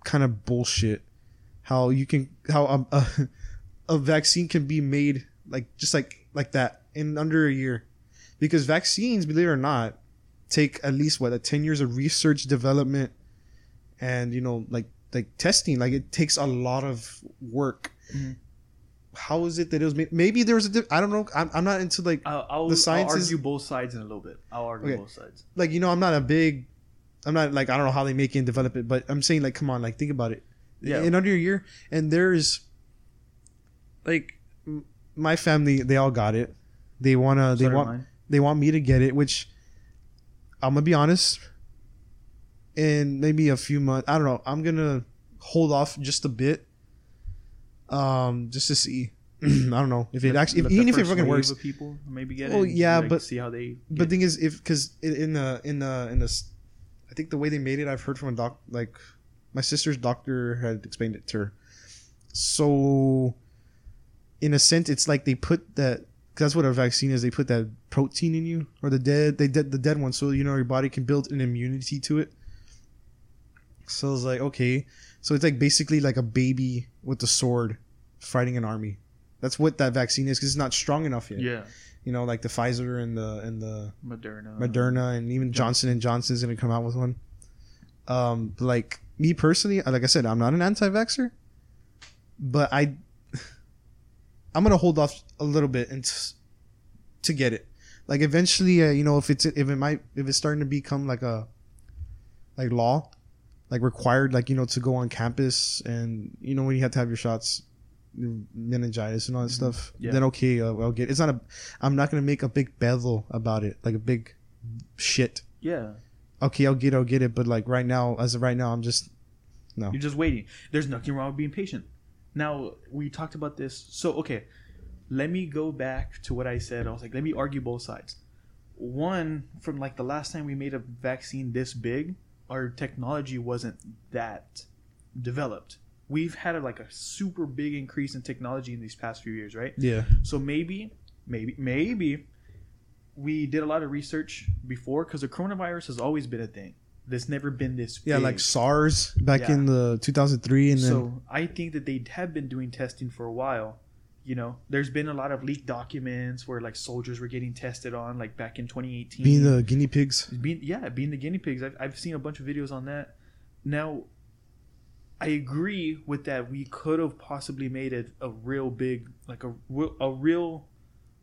kind of bullshit how you can how um, a, a vaccine can be made like just like like that in under a year because vaccines believe it or not take at least what a 10 years of research development and you know like like testing like it takes a lot of work Mhm. How is it that it was made maybe there was a diff- i don't know i'm, I'm not into like I'll, I'll, The I'll science argue both sides in a little bit. I'll argue Okay. both sides. like you know i'm not a big i'm not like i don't know how they make it and develop it but i'm saying like come on like think about it Yeah. in under a year and there's like m- my family they all got it they want to they So want they want me to get it which i'm gonna be honest in maybe a few months i don't know i'm gonna hold off just a bit um just to see [clears throat] i don't know if it actually if, even if it fucking works people maybe get Well, it. and yeah, like, but- see how they. but thing is, if because in the in the in the, think the way they made it, I've heard from a doc like my sister's doctor had explained it to her. So, in a sense, it's like they put that. that's what a vaccine is. They put that protein in you, or the dead. They did the dead one, so you know your body can build an immunity to it. So it's like okay, so it's like basically like a baby with a sword fighting an army. That's what that vaccine is because it's not strong enough yet. yeah, You know, like the Pfizer and the and the Moderna. Moderna and even Johnson and Johnson is gonna come out with one. Um, like me personally, like I said, I'm not an anti-vaxxer, but I, [laughs] I'm gonna hold off a little bit and t- to get it. Like eventually, uh, you know, if it's if it might if it's starting to become like a like law, like required, like you know, to go on campus and you know when you have to have your shots, meningitis and all that stuff. Yeah. Then okay, uh, I'll get. It's not a. I'm not gonna make a big bevel about it, like a big shit. Yeah, Okay, I'll get, it, I'll get it. But like right now, as of right now, I'm just no. you're just waiting. There's nothing wrong with being patient. Now we talked about this. So okay, let me go back to what I said. I was like, let me argue both sides. One, from like the last time we made a vaccine this big, our technology wasn't that developed. We've had a, like a super big increase in technology in these past few years, right? Yeah. So maybe, maybe, maybe we did a lot of research before because the coronavirus has always been a thing. There's never been this. Yeah, big. like SARS back Yeah. in the 2003, and then So I think that they have been doing testing for a while. You know, there's been a lot of leaked documents where like soldiers were getting tested on, like back in 2018. being the guinea pigs. Being- yeah, being the guinea pigs. I've, I've seen a bunch of videos on that. Now, I agree with that. We could have possibly made it a real big, like a real- a real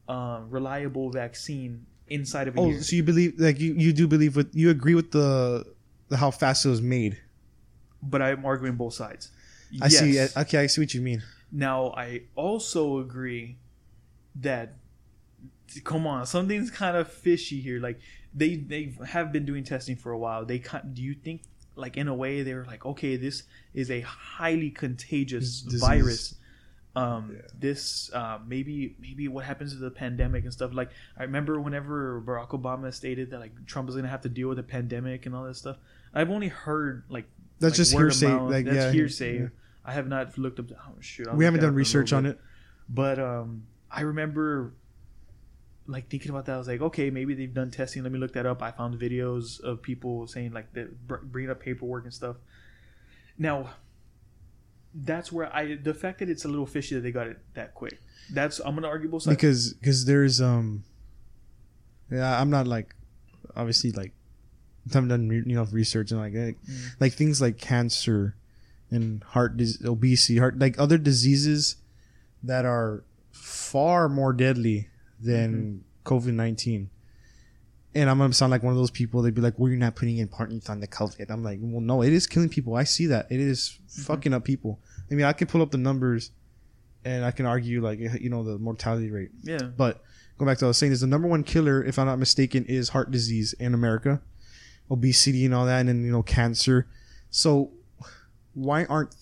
uh, reliable vaccine inside of a Oh, year. so you believe like you, you do believe with you agree with the, the how fast it was made? But I'm arguing both sides. I see. Okay, I see what you mean. Now, I also agree that come on, something's kind of fishy here. Like they they have been doing testing for a while. They do you think like in a way they were like, okay, this is a highly contagious Disease. virus. Um, Yeah. this uh, maybe maybe what happens to the pandemic and stuff. Like I remember whenever Barack Obama stated that like Trump is gonna have to deal with a pandemic and all this stuff. I've only heard like That's like, just hearsay. Like That's yeah, hearsay. yeah. I have not looked up. Oh shoot! I'll We haven't done up in a research on bit. it. But um, I remember like thinking about that. I was like, okay, maybe they've done testing. Let me look that up. I found videos of people saying like that, br- bringing up paperwork and stuff. Now, that's where I the fact that it's a little fishy that they got it that quick. That's I'm gonna argue both sides. because because there's um yeah i'm not like obviously like I haven't done re- enough research and like like, Mm. like things like cancer and heart obesity heart like other diseases that are far more deadly than mm-hmm. covid-19 and i'm gonna sound like one of those people they'd be like well you're not putting in importance on the covid i'm like well no it is killing people. I see that. It is mm-hmm. fucking up people. I mean i can pull up the numbers and i can argue like eh, you know the mortality rate. Yeah, but going back to what I was saying is the number one killer, if I'm not mistaken, is heart disease in America, obesity and all that, and then you know cancer. So why aren't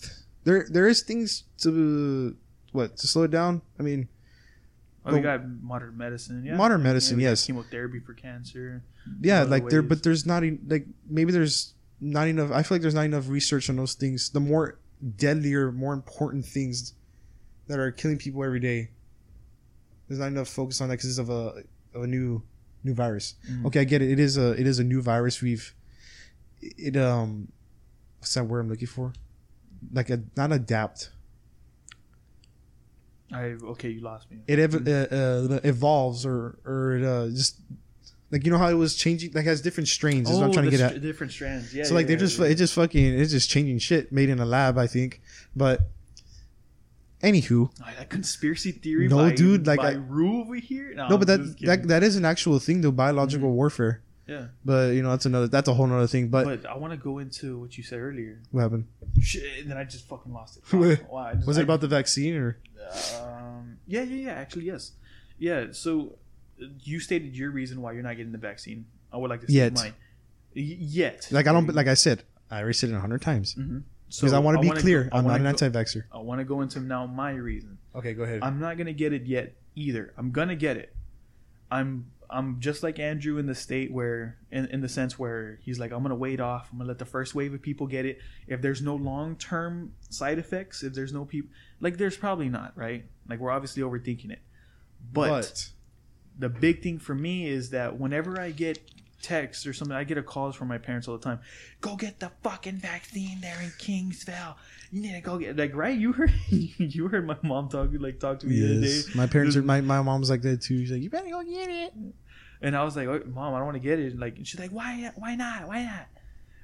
there? There is things to what to slow it down. I mean, oh, we go- got modern medicine. Yeah, Modern medicine, got yes. chemotherapy for cancer. yeah, like there, but there's not like maybe there's not enough. I feel like there's not enough research on those things. The more deadlier, more important things that are killing people every day. There's not enough focus on that because it's of a of a new new virus. Mhm. Okay, I get it. It is a it is a new virus. We've it um what's that word I'm looking for? Like a not adapt. I okay, you lost me. It ev- uh, uh, evolves or or it uh, just like you know how it was changing. Like has different strains. Is what I'm trying to Oh, get at. different strands. Yeah. so like yeah, they're just yeah. it just fucking it's just changing shit made in a lab. I think, but anywho, Oh, that conspiracy theory. No, by, dude, like, by I- Rue over here. No, no, but that that that is an actual thing though. Biological warfare. Yeah. But you know that's another that's a whole other thing. But, But, I want to go into what you said earlier. what happened? Shit, and then I just fucking lost it. Wow, [laughs] just- Was it I- about the vaccine or? Um, yeah, yeah, yeah. Actually, yes. Yeah. So uh, you stated your reason why you're not getting the vaccine. I would like to see Yet. mine. Y- yet. Like I don't like I said, I already said it a hundred times hmm So because I want to be clear. go- I'm not an anti-vaxxer. I want to go into now my reason. Okay, go ahead. I'm not gonna get it yet either. I'm gonna get it. I'm I'm just like Andrew in the state where in, in the sense where he's like, I'm gonna wait off, I'm gonna let the first wave of people get it. If there's no long term side effects, if there's no people like there's probably not, right? Like we're obviously overthinking it. But, the big thing for me is that whenever I get texts or something, I get a calls from my parents all the time. Go get the fucking vaccine there in Kingsville. You need to go get like right. You heard [laughs] you heard my mom talk like talk to me the other day, my parents are my my mom's like that too. She's like, you better go get it. And I was like, "Oh, "Mom, I don't want to get it." Like she's like, "Why? Why not? Why not?"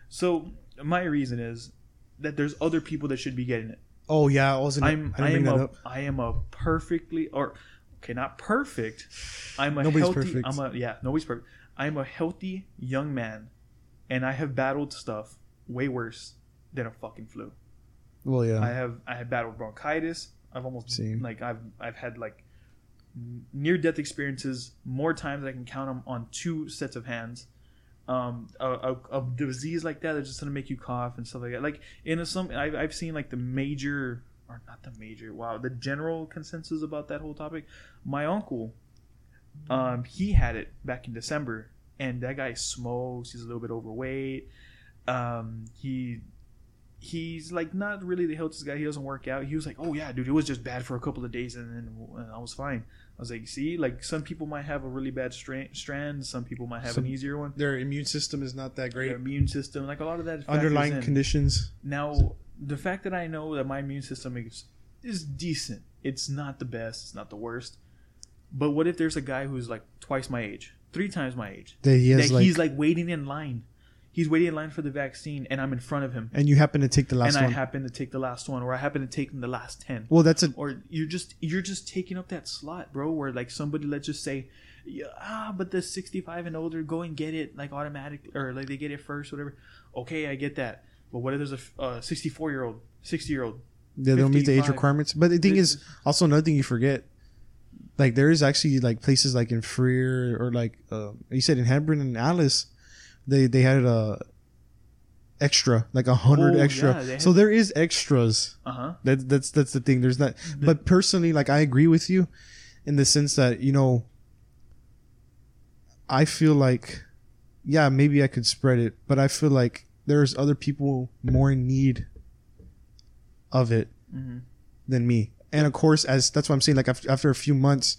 So my reason is that there's other people that should be getting it. Oh yeah, I wasn't. I'm I I am a am a perfectly or okay, not perfect. I'm a Nobody's healthy. perfect. I'm a yeah, nobody's perfect. I'm a healthy young man, and I have battled stuff way worse than a fucking flu. Well, yeah. I have I have battled bronchitis. I've almost Same. like I've I've had like near death experiences more times I can count them on two sets of hands. Um, a, a, a disease like that that's just gonna make you cough and stuff like that. Like in some I've, I've seen like the major or not the major. Wow, the general consensus about that whole topic. My uncle, um, he had it back in December, and that guy smokes. He's a little bit overweight. Um, he he's like not really the healthiest guy. He doesn't work out. He was like, "Oh yeah, dude, it was just bad for a couple of days, and then I was fine." I was like, "See, like some people might have a really bad strand, strand some people might have Some- an easier one. Their immune system is not that great. Their immune system, like a lot of that Underlying in. conditions. Now, the fact that I know that my immune system is is decent. It's not the best. It's not the worst. But what if there's a guy who's like twice my age, three times my age, That he has that like, he's like waiting in line. He's waiting in line for the vaccine, and I'm in front of him, and you happen to take the last one. and I happen to take the last one, or I happen to take the last ten, well, that's a or you're just you're just taking up that slot, bro. Where like somebody, let's just say, yeah, ah, but the 65 and older go and get it like automatic, or like they get it first, whatever. Okay, I get that. But what if there's a uh, 64 year old, 60 year old? they don't meet the age requirements. But the thing is, also another thing you forget, like there is actually like places like in Freer or like uh, you said in Hebron and Alice, they they had a extra like a hundred Oh, extra. yeah, they so there is extras. Uh huh. That that's that's the thing. There's not. But personally, like I agree with you, in the sense that you know, I feel like, yeah, maybe I could spread it, but I feel like there's other people more in need of it hmm than me. And of course, as that's what I'm saying. Like after, after a few months,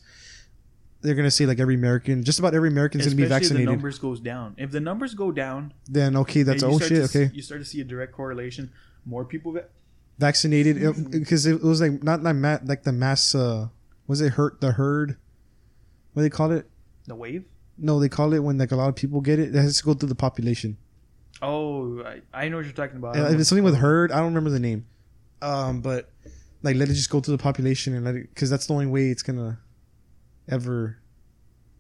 they're gonna say like every American, just about every American's gonna be Especially if the vaccinated. numbers goes down. If the numbers go down, Then okay, that's and you oh start shit. to s- Okay, You start to see a direct correlation. More people. Va- vaccinated because it, was like not like ma- like the mass. uh Was it hurt the herd? What do they call it? the wave. No, they call it when like a lot of people get it. It has to go through the population. Oh, I, I know what you're talking about. I Uh, don't know if it's something with herd. I don't remember the name. Um, but like let it just go through the population and let it because that's the only way it's gonna ever,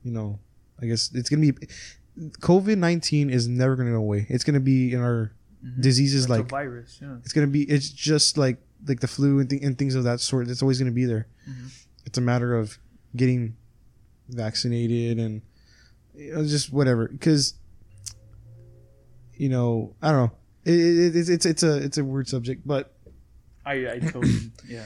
you know. I guess it's gonna be. COVID nineteen is never gonna go away. It's gonna be in our Mhm. diseases It's like virus. Yeah. it's gonna be. It's just like like the flu and, th- and things of that sort. It's always gonna be there. Mhm. It's a matter of getting vaccinated and you know, just whatever. Because you know, I don't know. It, it, it's it's it's a it's a weird subject, but I I totally yeah.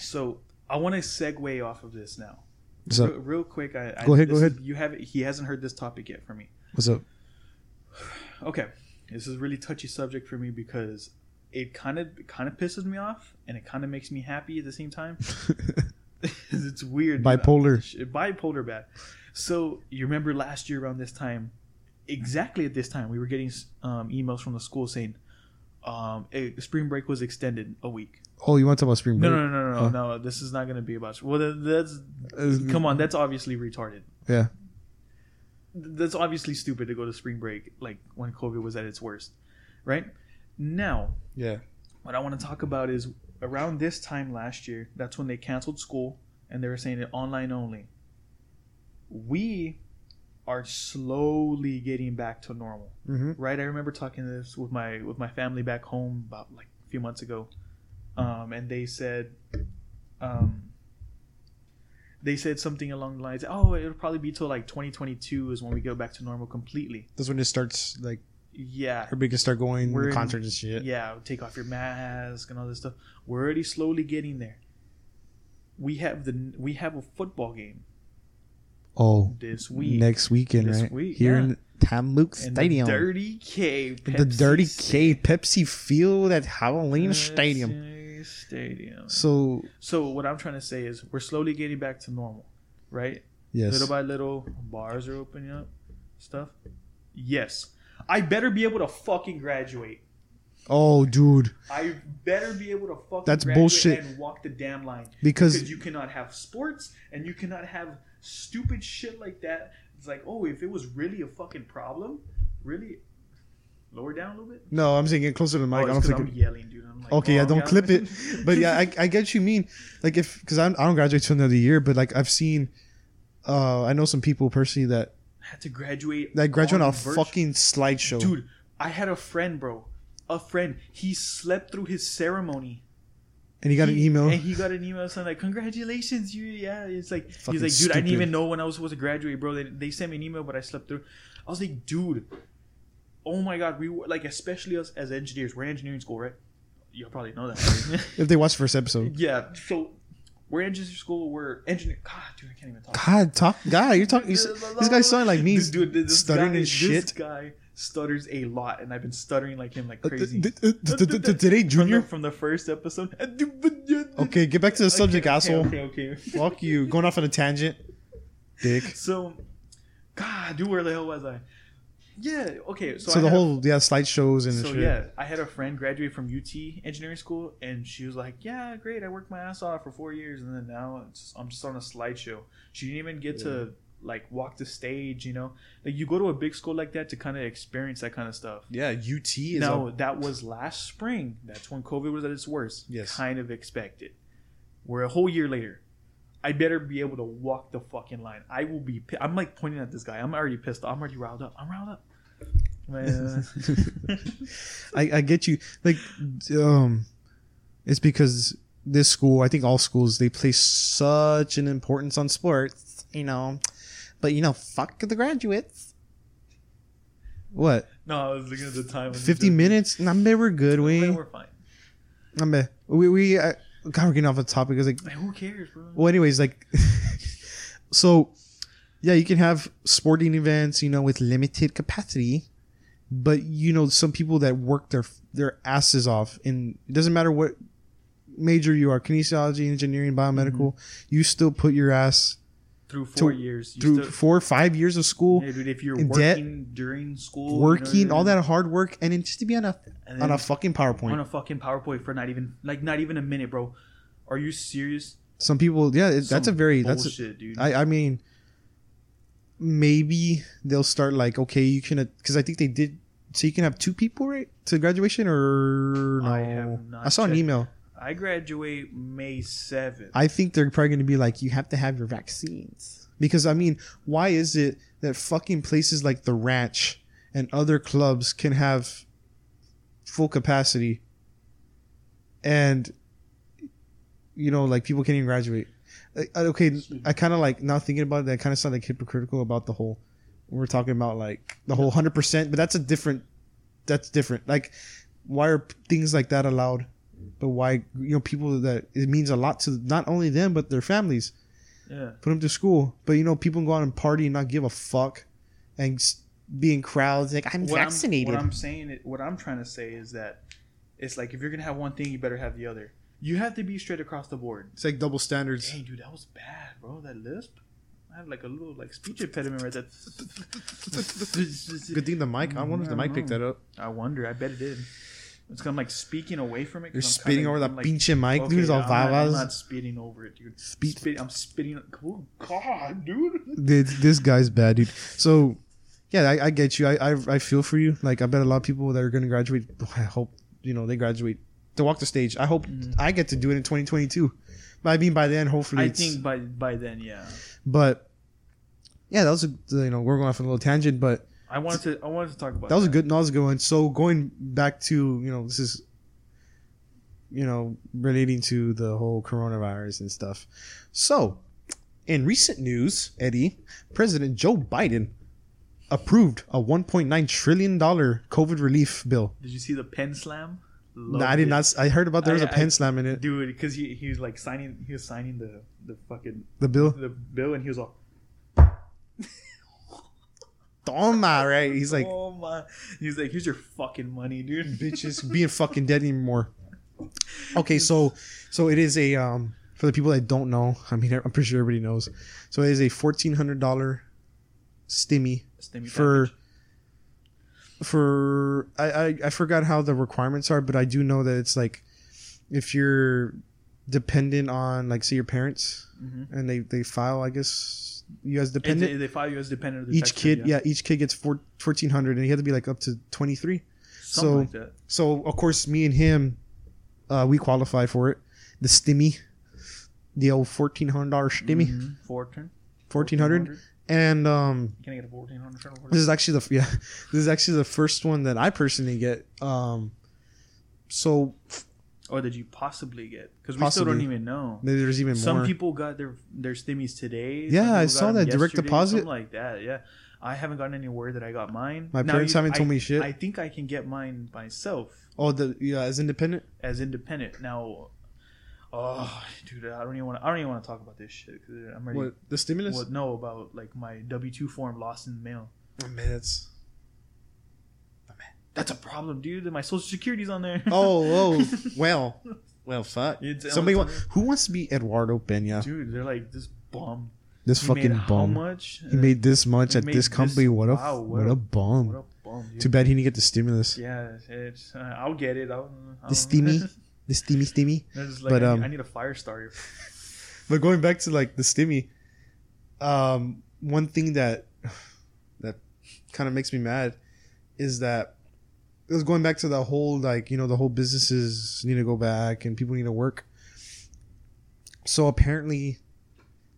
So I want to segue off of this now. What's up? Real, real quick, I, I Go ahead, go this is- You have he hasn't heard this topic yet from me. What's up? Okay, this is a really touchy subject for me because it kind of kind of pisses me off and it kind of makes me happy at the same time. [laughs] [laughs] it's weird. Bipolar. Bipolar bad. So you remember last year around this time, exactly at this time, we were getting um, emails from the school saying um, spring break was extended a week. Oh, you want to talk about spring No, break? no, no, no, no, Huh. no. This is not going to be about. Well, that- that's Uh, come on. That's obviously retarded. Yeah. That's obviously stupid to go to spring break like when COVID was at its worst, right? Now, Yeah. what I want to talk about is around this time last year. That's when they canceled school and they were saying it online only. We are slowly getting back to normal Mm-hmm. right? I remember talking this with my with my family back home about like a few months ago, um, and they said, um, they said something along the lines, "Oh, it'll probably be till like 2022 is when we go back to normal completely." That's when it starts. Like Yeah, everybody can start going We're in- concerts and shit. yeah, take off your mask and all this stuff. We're already slowly getting there. We have the we have a football game Oh, this week next weekend, This right? week, Here yeah. in TAMUK Stadium. the Dirty K, the Pepsi Dirty K Pepsi Field at Javelina Stadium. Pepsi Stadium. So So what I'm trying to say is we're slowly getting back to normal, right? yes, Little by little, bars are opening up, stuff. Yes, I better be able to fucking graduate. oh dude, I better be able to fucking That's graduate bullshit. and walk the damn line because because you cannot have sports and you cannot have stupid shit like that. It's like, oh, if it was really a fucking problem, really lower down a little bit. no, I'm saying get closer to the mic. oh, I don't think. I'm it- yelling, dude. I'm like, okay, yeah, oh, don't clip it. [laughs] But yeah, I, I get you mean. Like if because I don't graduate till another year, but like I've seen, uh, I know some people personally that had to graduate. that graduate on a virtu- fucking slideshow. Dude, I had a friend, bro. A friend. He slept through his ceremony. And he got an email. And he got an email saying like, "Congratulations, you yeah." It's like Fucking he's like, "Dude, I didn't even know when I was supposed to graduate, bro. They, they sent me an email, but I slept through." I was like, "Dude, oh my god, we were like, especially us as engineers. We're in engineering school, right? you'll probably know that. [laughs] if they watch the first episode. yeah. So we're in engineering school. We're engineer. God, dude, I can't even talk. God, talk, guy, you're talking. This guy's sounding like me, This dude, this stuttering guy, and This shit. guy stutters a lot, and I've been stuttering like him like Uh, crazy. th- Today, Junior. from the first episode. [laughs] Okay, get back to the subject, okay, asshole. Okay, okay. Fuck you, [laughs] going off on a tangent, dick. So, God, dude, where the hell was I? Yeah, okay. So, So, the had a- whole yeah slideshows and so shit. yeah, I had a friend graduate from UT engineering school, and she was like, "Yeah, great. I worked my ass off for four years, and then now it's, I'm just on a slideshow." She didn't even get to like walk the stage. You know, like you go to a big school like that to kind of experience that kind of stuff. yeah. UT is No, that was last spring. That's when COVID was at its worst. Yes. kind of expected. We're a whole year later. I better be able to walk the fucking line. I will be. pi- I'm like pointing at this guy. I'm already pissed. off. I'm already riled up. I'm riled up. Man. [laughs] I, I get you. Like, um, it's because this school, I think all schools, they place such an importance on sports, you know. But you know, fuck the graduates. What? no, I was looking at the time. Fifty minutes? Nah, man, we're good. We, we're fine. we, we. Uh, God, we're getting off the topic. It's like, who cares, bro? well, anyways, like, [laughs] so, yeah, you can have sporting events, you know, with limited capacity, but you know, some people that work their their asses off, and it doesn't matter what major you are, kinesiology, engineering, biomedical, you still put your ass Through four to- years, you through still, four or five years of school, yeah, dude. If you're in debt, working during school, you know working, all that hard work, and then just to be on a on a fucking PowerPoint. on a fucking PowerPoint for not even like not even a minute, bro. Are you serious? Some people, yeah, it, that's a Some very that's. A, bullshit, dude. I I mean, maybe they'll start like okay, you can uh, because I think they did. So you can have two people right to graduation or no? I I, saw an email. I graduate May seventh. I think they're probably going to be like you have to have your vaccines because I mean, why is it that fucking places like the Ranch and other clubs can have full capacity and you know like people can't even graduate? Like, okay, I kind of like now thinking about it. I kind of sound like hypocritical about the whole. We're talking about like the whole hundred percent, but that's a different. That's different. Like, why are things like that allowed? But why you know people that it means a lot to not only them but their families. Yeah. Put them to school, but you know people can go out and party and not give a fuck, and be in crowds like I'm What vaccinated. I'm, what I'm saying, what I'm trying to say is that it's like if you're gonna have one thing, you better have the other. You have to be straight across the board. it's like double standards. Dang, dude, that was bad, bro. That lisp. I have like a little like speech impediment right there. Good thing the mic. I wonder if the mic picked that up. I wonder. I bet it did. It's kind of like speaking away from it. You're I'm spitting over the like, pinche mic, okay, dude. It's all I'm, not, I'm not spitting over it, dude. Spit. Spit, I'm spitting. Oh God, dude. This, this guy's bad, dude. So, yeah, I, I get you. I, I I feel for you. Like I bet a lot of people that are going to graduate. I hope you know they graduate to walk the stage. I hope mm. I get to do it in 2022. But I mean, by then, hopefully, I think by by then, yeah. But yeah, that was a you know we're going off on a little tangent, but I wanted to. I wanted to talk about that was a good. That was a good one. So going back to you know this is you know relating to the whole coronavirus and stuff. So in recent news, Eddie, President Joe Biden approved a 1.9 trillion dollar COVID relief bill. Did you see the pen slam? No, I did it. not. I heard about there was a I- pen I- slam in it. dude because he, he was like signing he was signing the the fucking The bill. the bill and he was all [laughs] Toma, [laughs] right? He's like, oh my he's like here's your fucking money dude bitches being fucking dead anymore. [laughs] Okay, so so it is a um for the people that don't know. I mean, I'm pretty sure everybody knows. So it is a fourteen hundred dollar stimmy Stimmy for package. for I, I I forgot how the requirements are, but I do know that it's like if you're dependent on like say your parents Mhm. and they they file I guess you as dependent. they, they file you as dependent of the each kid, code, yeah. each kid gets four, 1400 and he had to be like up to 23. something so- like that So of course, me and him, uh, we qualify for it. The stimmy, the old fourteen hundred dollar stimmy, Mhm. Fourteen. fourteen hundred, and um, Can I get a fourteen hundred? this is actually the yeah, [laughs] this is actually the first one that I personally get. Um, so or did you possibly get? Because we still don't Possibly. even know. Maybe there's even Some more. people got their their stimmies today. Yeah, I people saw that, direct yesterday, deposit. something like that. Yeah, I haven't gotten any word that I got mine. My Now, parents you- haven't told I- me shit. I think I can get mine myself oh, the yeah, as independent. as independent now. Oh, dude, I don't even want. to I don't even want to talk about this shit. 'cause I'm ready. What the stimulus? What know about like my W two form lost in the mail? Oh, man, that's That's a problem, dude. My social security's on there. oh [laughs] oh well well fuck. It's- Somebody who wants to be Eduardo Pena? dude, they're like this bum. This He fucking made How bum. much? He made this much He at made this this- company. what a wow, what, what a a- bum. What a bum, dude. Too bad he didn't get the stimulus. Yeah, it's. Uh, I'll get it. I'll, I'll, The steamy, [laughs] the steamy, steamy. [laughs] They're just like, But, I, um, need, I need a fire starter. But going back to like the stimmy, um, one thing that [sighs] that kind of makes me mad is that it was going back to the whole like you know the whole businesses need to go back and people need to work. So apparently,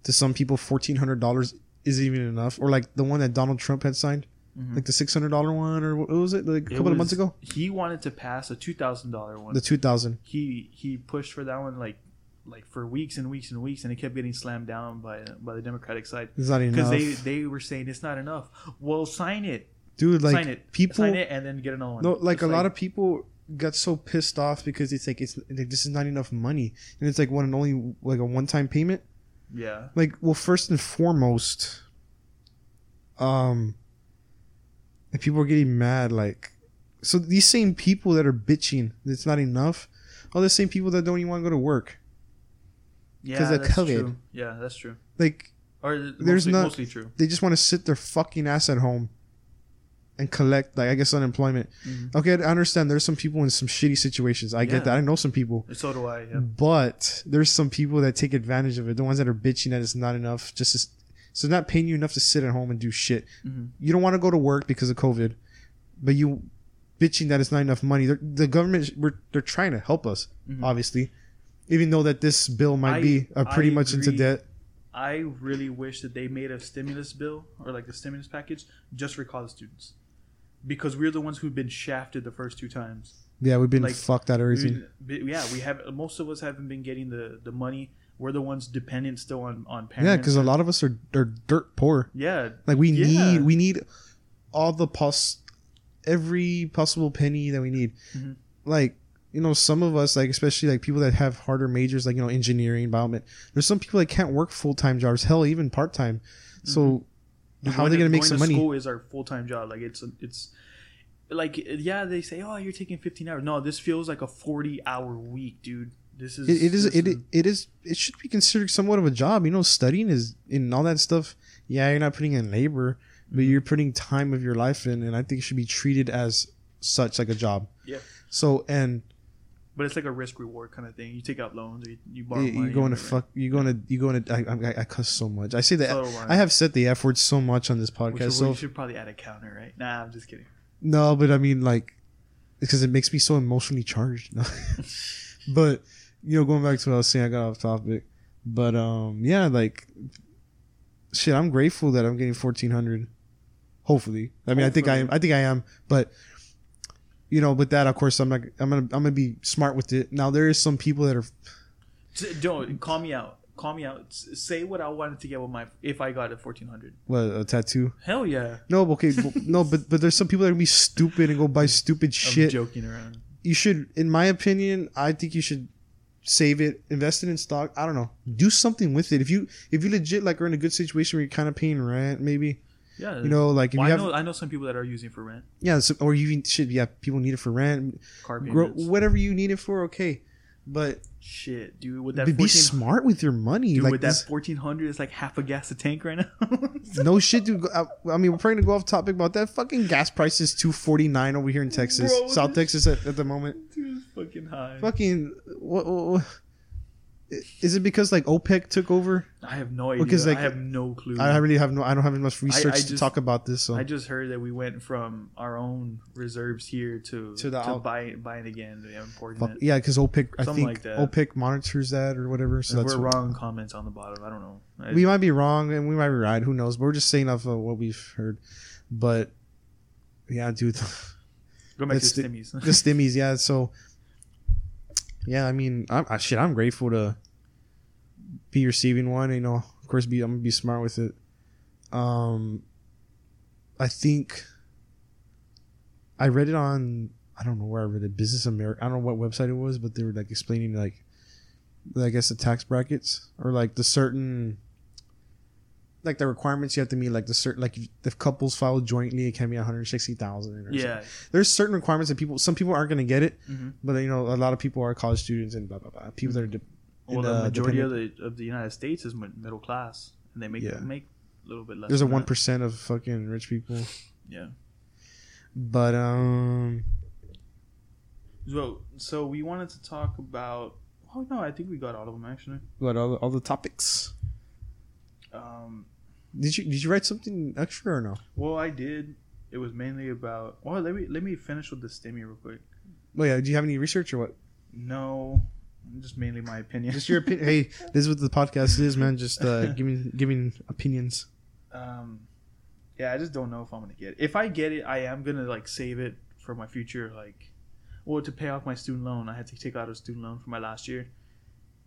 to some people, fourteen hundred dollars isn't even enough, or like the one that Donald Trump had signed, Mhm. like the six hundred dollar one, or what was it like a It couple of months ago? He wanted to pass a two thousand dollar one. The two thousand. he he pushed for that one like like for weeks and weeks and weeks, and it kept getting slammed down by by the Democratic side It's not enough because they they were saying it's not enough. Well, sign it, dude. Like sign it, people, sign it, and then get another one. No, like It's a lot of people got so pissed off because it's like it's like this is not enough money, and it's like one and only like a one time payment. yeah, Like, well, first and foremost, um, and people are getting mad. Like, so these same people that are bitching it's not enough, are the same people that don't even want to go to work. yeah, that's COVID. true. Yeah, that's true. Like, Or There's there's mostly, not- mostly true. they just want to sit their fucking ass at home and collect, like, I guess, unemployment. Mhm. Okay, I understand. There's some people in some shitty situations. I Yeah. get that. I know some people. So do I. Yeah. But there's some people that take advantage of it. The ones that are bitching that it's not enough, just as, so not paying you enough to sit at home and do shit. Mhm. You don't want to go to work because of COVID, but you bitching that it's not enough money. They're, the government, we're, they're trying to help us, Mhm. obviously, even though that this bill might I- be uh, pretty I much into debt. I really wish that they made a stimulus bill or like a stimulus package just for college students, because we're the ones who've been shafted the first two times. Yeah, we've been Like, fucked out of everything. Yeah, we have. Most of us haven't been getting the the money. We're the ones dependent still on on parents. Yeah, because a lot of us are, are dirt poor. Yeah, Like we Yeah. need we need all the pos every possible penny that we need. Mhm. Like you know, some of us like especially like people that have harder majors like you know engineering, biomed. There's some people that can't work full time jobs. Hell, even part time. So How are they gonna make going some to money? School is our full time job. Like it's it's like yeah, they say oh you're taking 15 hours. No, this feels like a 40 hour week, dude. This is It, it is it, it is it should be considered somewhat of a job. You know, studying is in all that stuff. Yeah, you're not putting in labor, but Mm-hmm. you're putting time of your life in, and I think it should be treated as such like a job. Yeah. So and but it's like a risk reward kind of thing. You take out loans, or you, you borrow you, money. you go into or- fuck. You're going to you go into. I, I, I cuss so much. I say that So I have said the f word so much on this podcast. should, So we should probably add a counter, right? Nah, I'm just kidding. no, but I mean like, because it makes me so emotionally charged. [laughs] but you know, going back to what I was saying, I got off topic. But um, yeah, like, shit, I'm grateful that I'm getting fourteen hundred. Hopefully, I mean, I think I am. I think I am. But you know, with that, of course, I'm not. I'm gonna. I'm gonna be smart with it. Now, there is some people that are. Don't call me out. Call me out. Say what I wanted to get with my if I got a 1400. What a tattoo? Hell yeah. No, okay, no, [laughs] but but there's some people that are gonna be stupid and go buy stupid I'm shit. joking around. You should, in my opinion, I think you should save it, invest it in stock. I don't know, do something with it. If you if you legit like are in a good situation where you're kind of paying rent, maybe Yeah. you know, like if Well, you I have know I know some people that are using for rent, yeah, so, or you even should yeah, people need it for rent, car grow, whatever you need it for, okay. But Shit, dude, with that be, be 14 smart with your money. dude, like with this, that 1400 it's like half a gas a tank right now. [laughs] no shit, dude. I, uh, I mean, we're probably gonna go off topic about that. Fucking gas price is two forty nine over here in Texas, Bro, South Texas at, at the moment. Dude, fucking high. fucking what, what, what- is it because like OPEC took over? I have no idea. Because, like, I have no clue. I really have no I don't have much research I to just- talk about this. So I just heard that we went from our own reserves here to To to, the out- buy buying again, yeah, importing yeah, because OPEC I Something think like that. OPEC monitors that or whatever. So If that's we're wrong. Comments on the bottom. I don't know. I- we might be wrong and we might be right. Who knows? But we're just saying off of what we've heard. But yeah, dude, go back to the- stimmies. the stimmies, yeah. So yeah, I mean, I'm I, shit. I'm grateful to be receiving one. You know, of course, be I'm gonna be smart with it. Um, I think I read it on I don't know where I read it. Business America. I don't know what website it was, but they were like explaining like, I guess the tax brackets or like the certain. Like the requirements you have to meet, like the certain, like if, couples file jointly, it can be one hundred sixty thousand. Yeah. there's certain requirements that people, some people aren't going to get it, Mhm. but you know, a lot of people are college students and blah blah blah. People that are, de- Well, the uh, majority of the of the United States is middle class, and they make Yeah. make a little bit less. there's a one of fucking rich people, Yeah. but um, So so we wanted to talk about. Oh no, I think we got all of them actually. what all, all the topics? Um, Did you did you write something extra or no? well, I did. It was mainly about. Well, let me let me finish with the stimmy real quick. Oh yeah, do you have any research or what? No, just mainly my opinion. Just your opinion. hey, [laughs] this is what the podcast is, man. Just uh, giving giving opinions. um, yeah, I just don't know if I'm gonna get it. If I get it, I am gonna like save it for my future, like, or to pay off my student loan. I had to take out a student loan for my last year.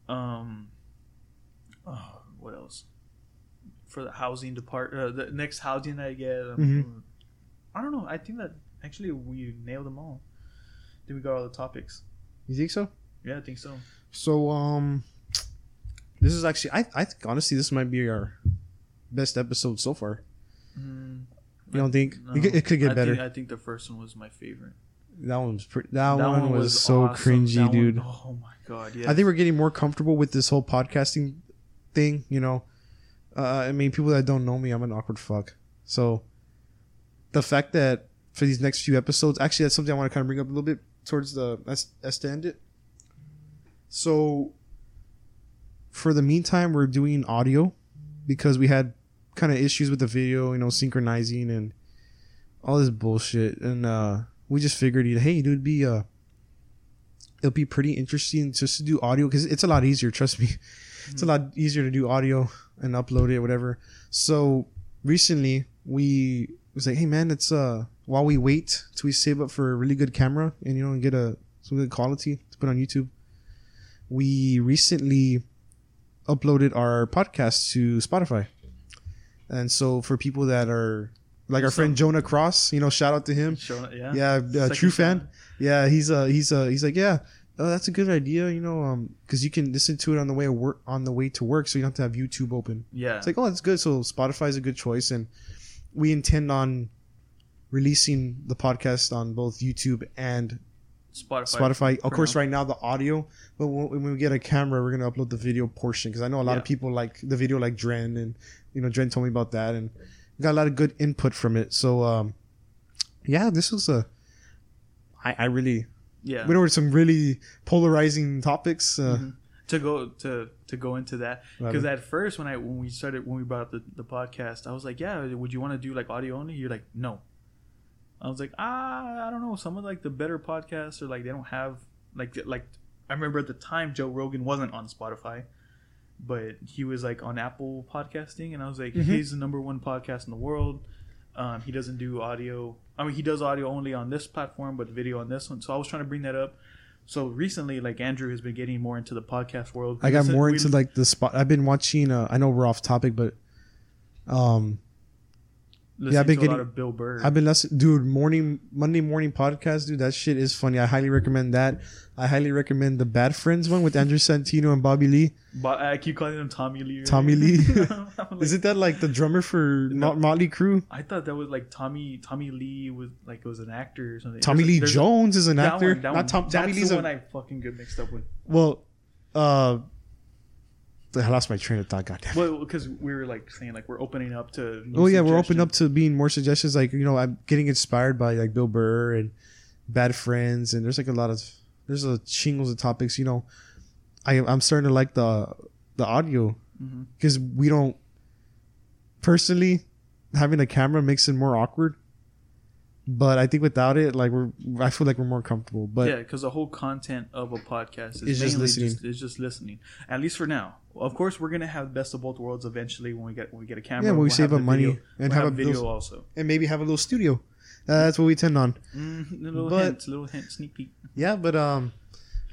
Um, oh, what else? For the housing depart, uh, the next housing I get, um, Mhm. I don't know. I think that actually we nailed them all. Think we got all the topics. You think so? Yeah, I think so. So um, this is actually I I think honestly this might be our best episode so far. Mm, You don't think no. it, could- it could get I better? Think, I think the first one was my favorite. that one was pretty. That, one, was, so awesome. cringy, That dude. oh my god! Yeah. I think we're getting more comfortable with this whole podcasting thing. You know, uh, I mean, people that don't know me, I'm an awkward fuck. So the fact that for these next few episodes, actually, that's something I want to kind of bring up a little bit towards the as, as to end it. So for the meantime, we're doing audio because we had kind of issues with the video, you know, synchronizing and all this bullshit, and uh, we just figured, hey, dude, be uh it'll be pretty interesting just to do audio because it's a lot easier. Trust me, [laughs] it's a lot easier to do audio and upload it, whatever. So recently we was like, hey man, it's uh while we wait till we save up for a really good camera and you know and get a some good quality to put on YouTube. We recently uploaded our podcast to Spotify, and so for people that are like our So- friend Jonah Cross, you know, shout out to him it, yeah. yeah, uh, true fan. fan. Yeah, he's uh he's uh he's like yeah, oh, that's a good idea, you know, um, because you can listen to it on the way work on the way to work, so you don't have to have YouTube open. Yeah. It's like oh, that's good. So Spotify is a good choice, and we intend on releasing the podcast on both YouTube and Spotify. Spotify. Of course, now. right now the audio, but when when we get a camera, we're gonna upload the video portion because I know a lot of people like the video, like Dren, and you know Dren told me about that, and got a lot of good input from it. So um, yeah, this was a. I, I really Yeah. went over some really polarizing topics. Uh, Mhm. To go to to go into that because at first when I when we started when we brought up the, the podcast I was like yeah would you want to do like audio only you're like no I was like ah I don't know some of like the better podcasts are like they don't have like like I remember at the time Joe Rogan wasn't on Spotify but he was like on Apple podcasting and I was like Mhm. he's the number one podcast in the world um, he doesn't do audio I mean he does audio only on this platform but video on this one so I was trying to bring that up so recently like Andrew has been getting more into the podcast world I got more into like the spot. I've been watching. Uh, I know we're off topic, but um, listening I've been to a lot of Bill Burr. I've been listening, dude. Morning Monday morning podcast, dude. That shit is funny. I highly recommend that. I highly recommend the Bad Friends one with Andrew Santino and Bobby Lee. but I keep calling him Tommy Lee. [laughs] Tommy Lee. [laughs] Like- [laughs] Is it that like the drummer for No. Mot- Motley Crue? I thought that was like Tommy. Tommy Lee was like it was an actor or something. Tommy There's Lee a- Jones is an actor. one- Not one. Tom. Tommy That's Lee's the a one I fucking get mixed up with. well. Uh, I lost my train of thought. Goddamn. Well, because we were like saying like we're opening up to. Oh yeah, we're open suggestions. up to being more suggestions. Like you know, I'm getting inspired by like Bill Burr and Bad Friends, and there's like a lot of there's a shingles of topics. You know, I I'm starting to like the the audio mm-hmm. because we don't personally having a camera makes it more awkward. But I think without it, like we're I feel like we're more comfortable. But yeah, because the whole content of a podcast is just mainly listening. just, it's just listening. At least for now. Of course, we're gonna have best of both worlds eventually when we get when we get a camera. yeah, when we we'll save up money video. and We'll have, have a video video also. and maybe have a little studio. Uh, that's what we tend on. Mm, a little But- hint, little hint, sneak peek. Yeah, but um,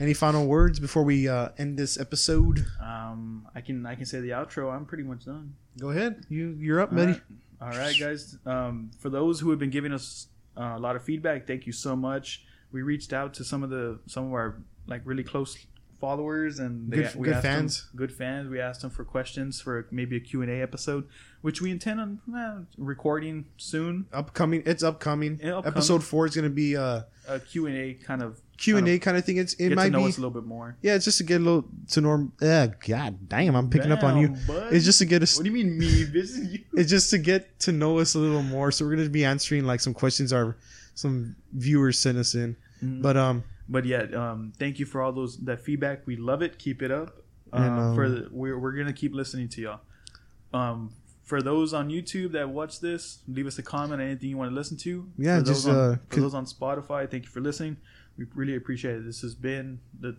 Any final words before we uh, end this episode? Um, I can I can say the outro. I'm pretty much done. Go ahead. You you're up, All buddy. right. All right, guys. Um, for those who have been giving us uh, a lot of feedback, thank you so much. We reached out to some of the some of our like really close followers and Good- we good asked them- fans. good fans. We asked them for questions for maybe a Q and A episode, which we intend on uh, recording soon. Upcoming. It's upcoming. Upcoming. Episode four is gonna be uh A Q and A kind of Q and kind A kind of thing. It's it might be us a little bit more. yeah. It's just to get a little to norm. Uh, God damn, I'm picking up on you. Bud. It's just to get us. What do you mean me? [laughs] This is you. It's just to get to know us a little more. So we're gonna be answering like some questions our some viewers sent us in. Mhm. But um, but yeah, um, thank you for all those that feedback. We love it. Keep it up. And, Um, um, for the, we're we're gonna keep listening to y'all. Um, for those on YouTube that watch this, leave us a comment. Anything you want to listen to. Yeah, For those just, on, uh, for those on Spotify, thank you for listening. We really appreciate it. This has been the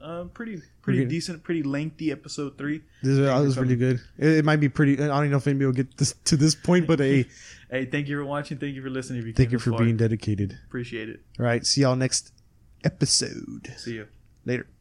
uh, pretty pretty Okay. decent, pretty lengthy episode three. this you was really good. It, it might be pretty. I don't know if anybody will get this to this point, but hey, [laughs] Hey, thank you for watching. Thank you for listening. If you thank you for far. being dedicated. appreciate it. All right, see y'all next episode. See you. Later.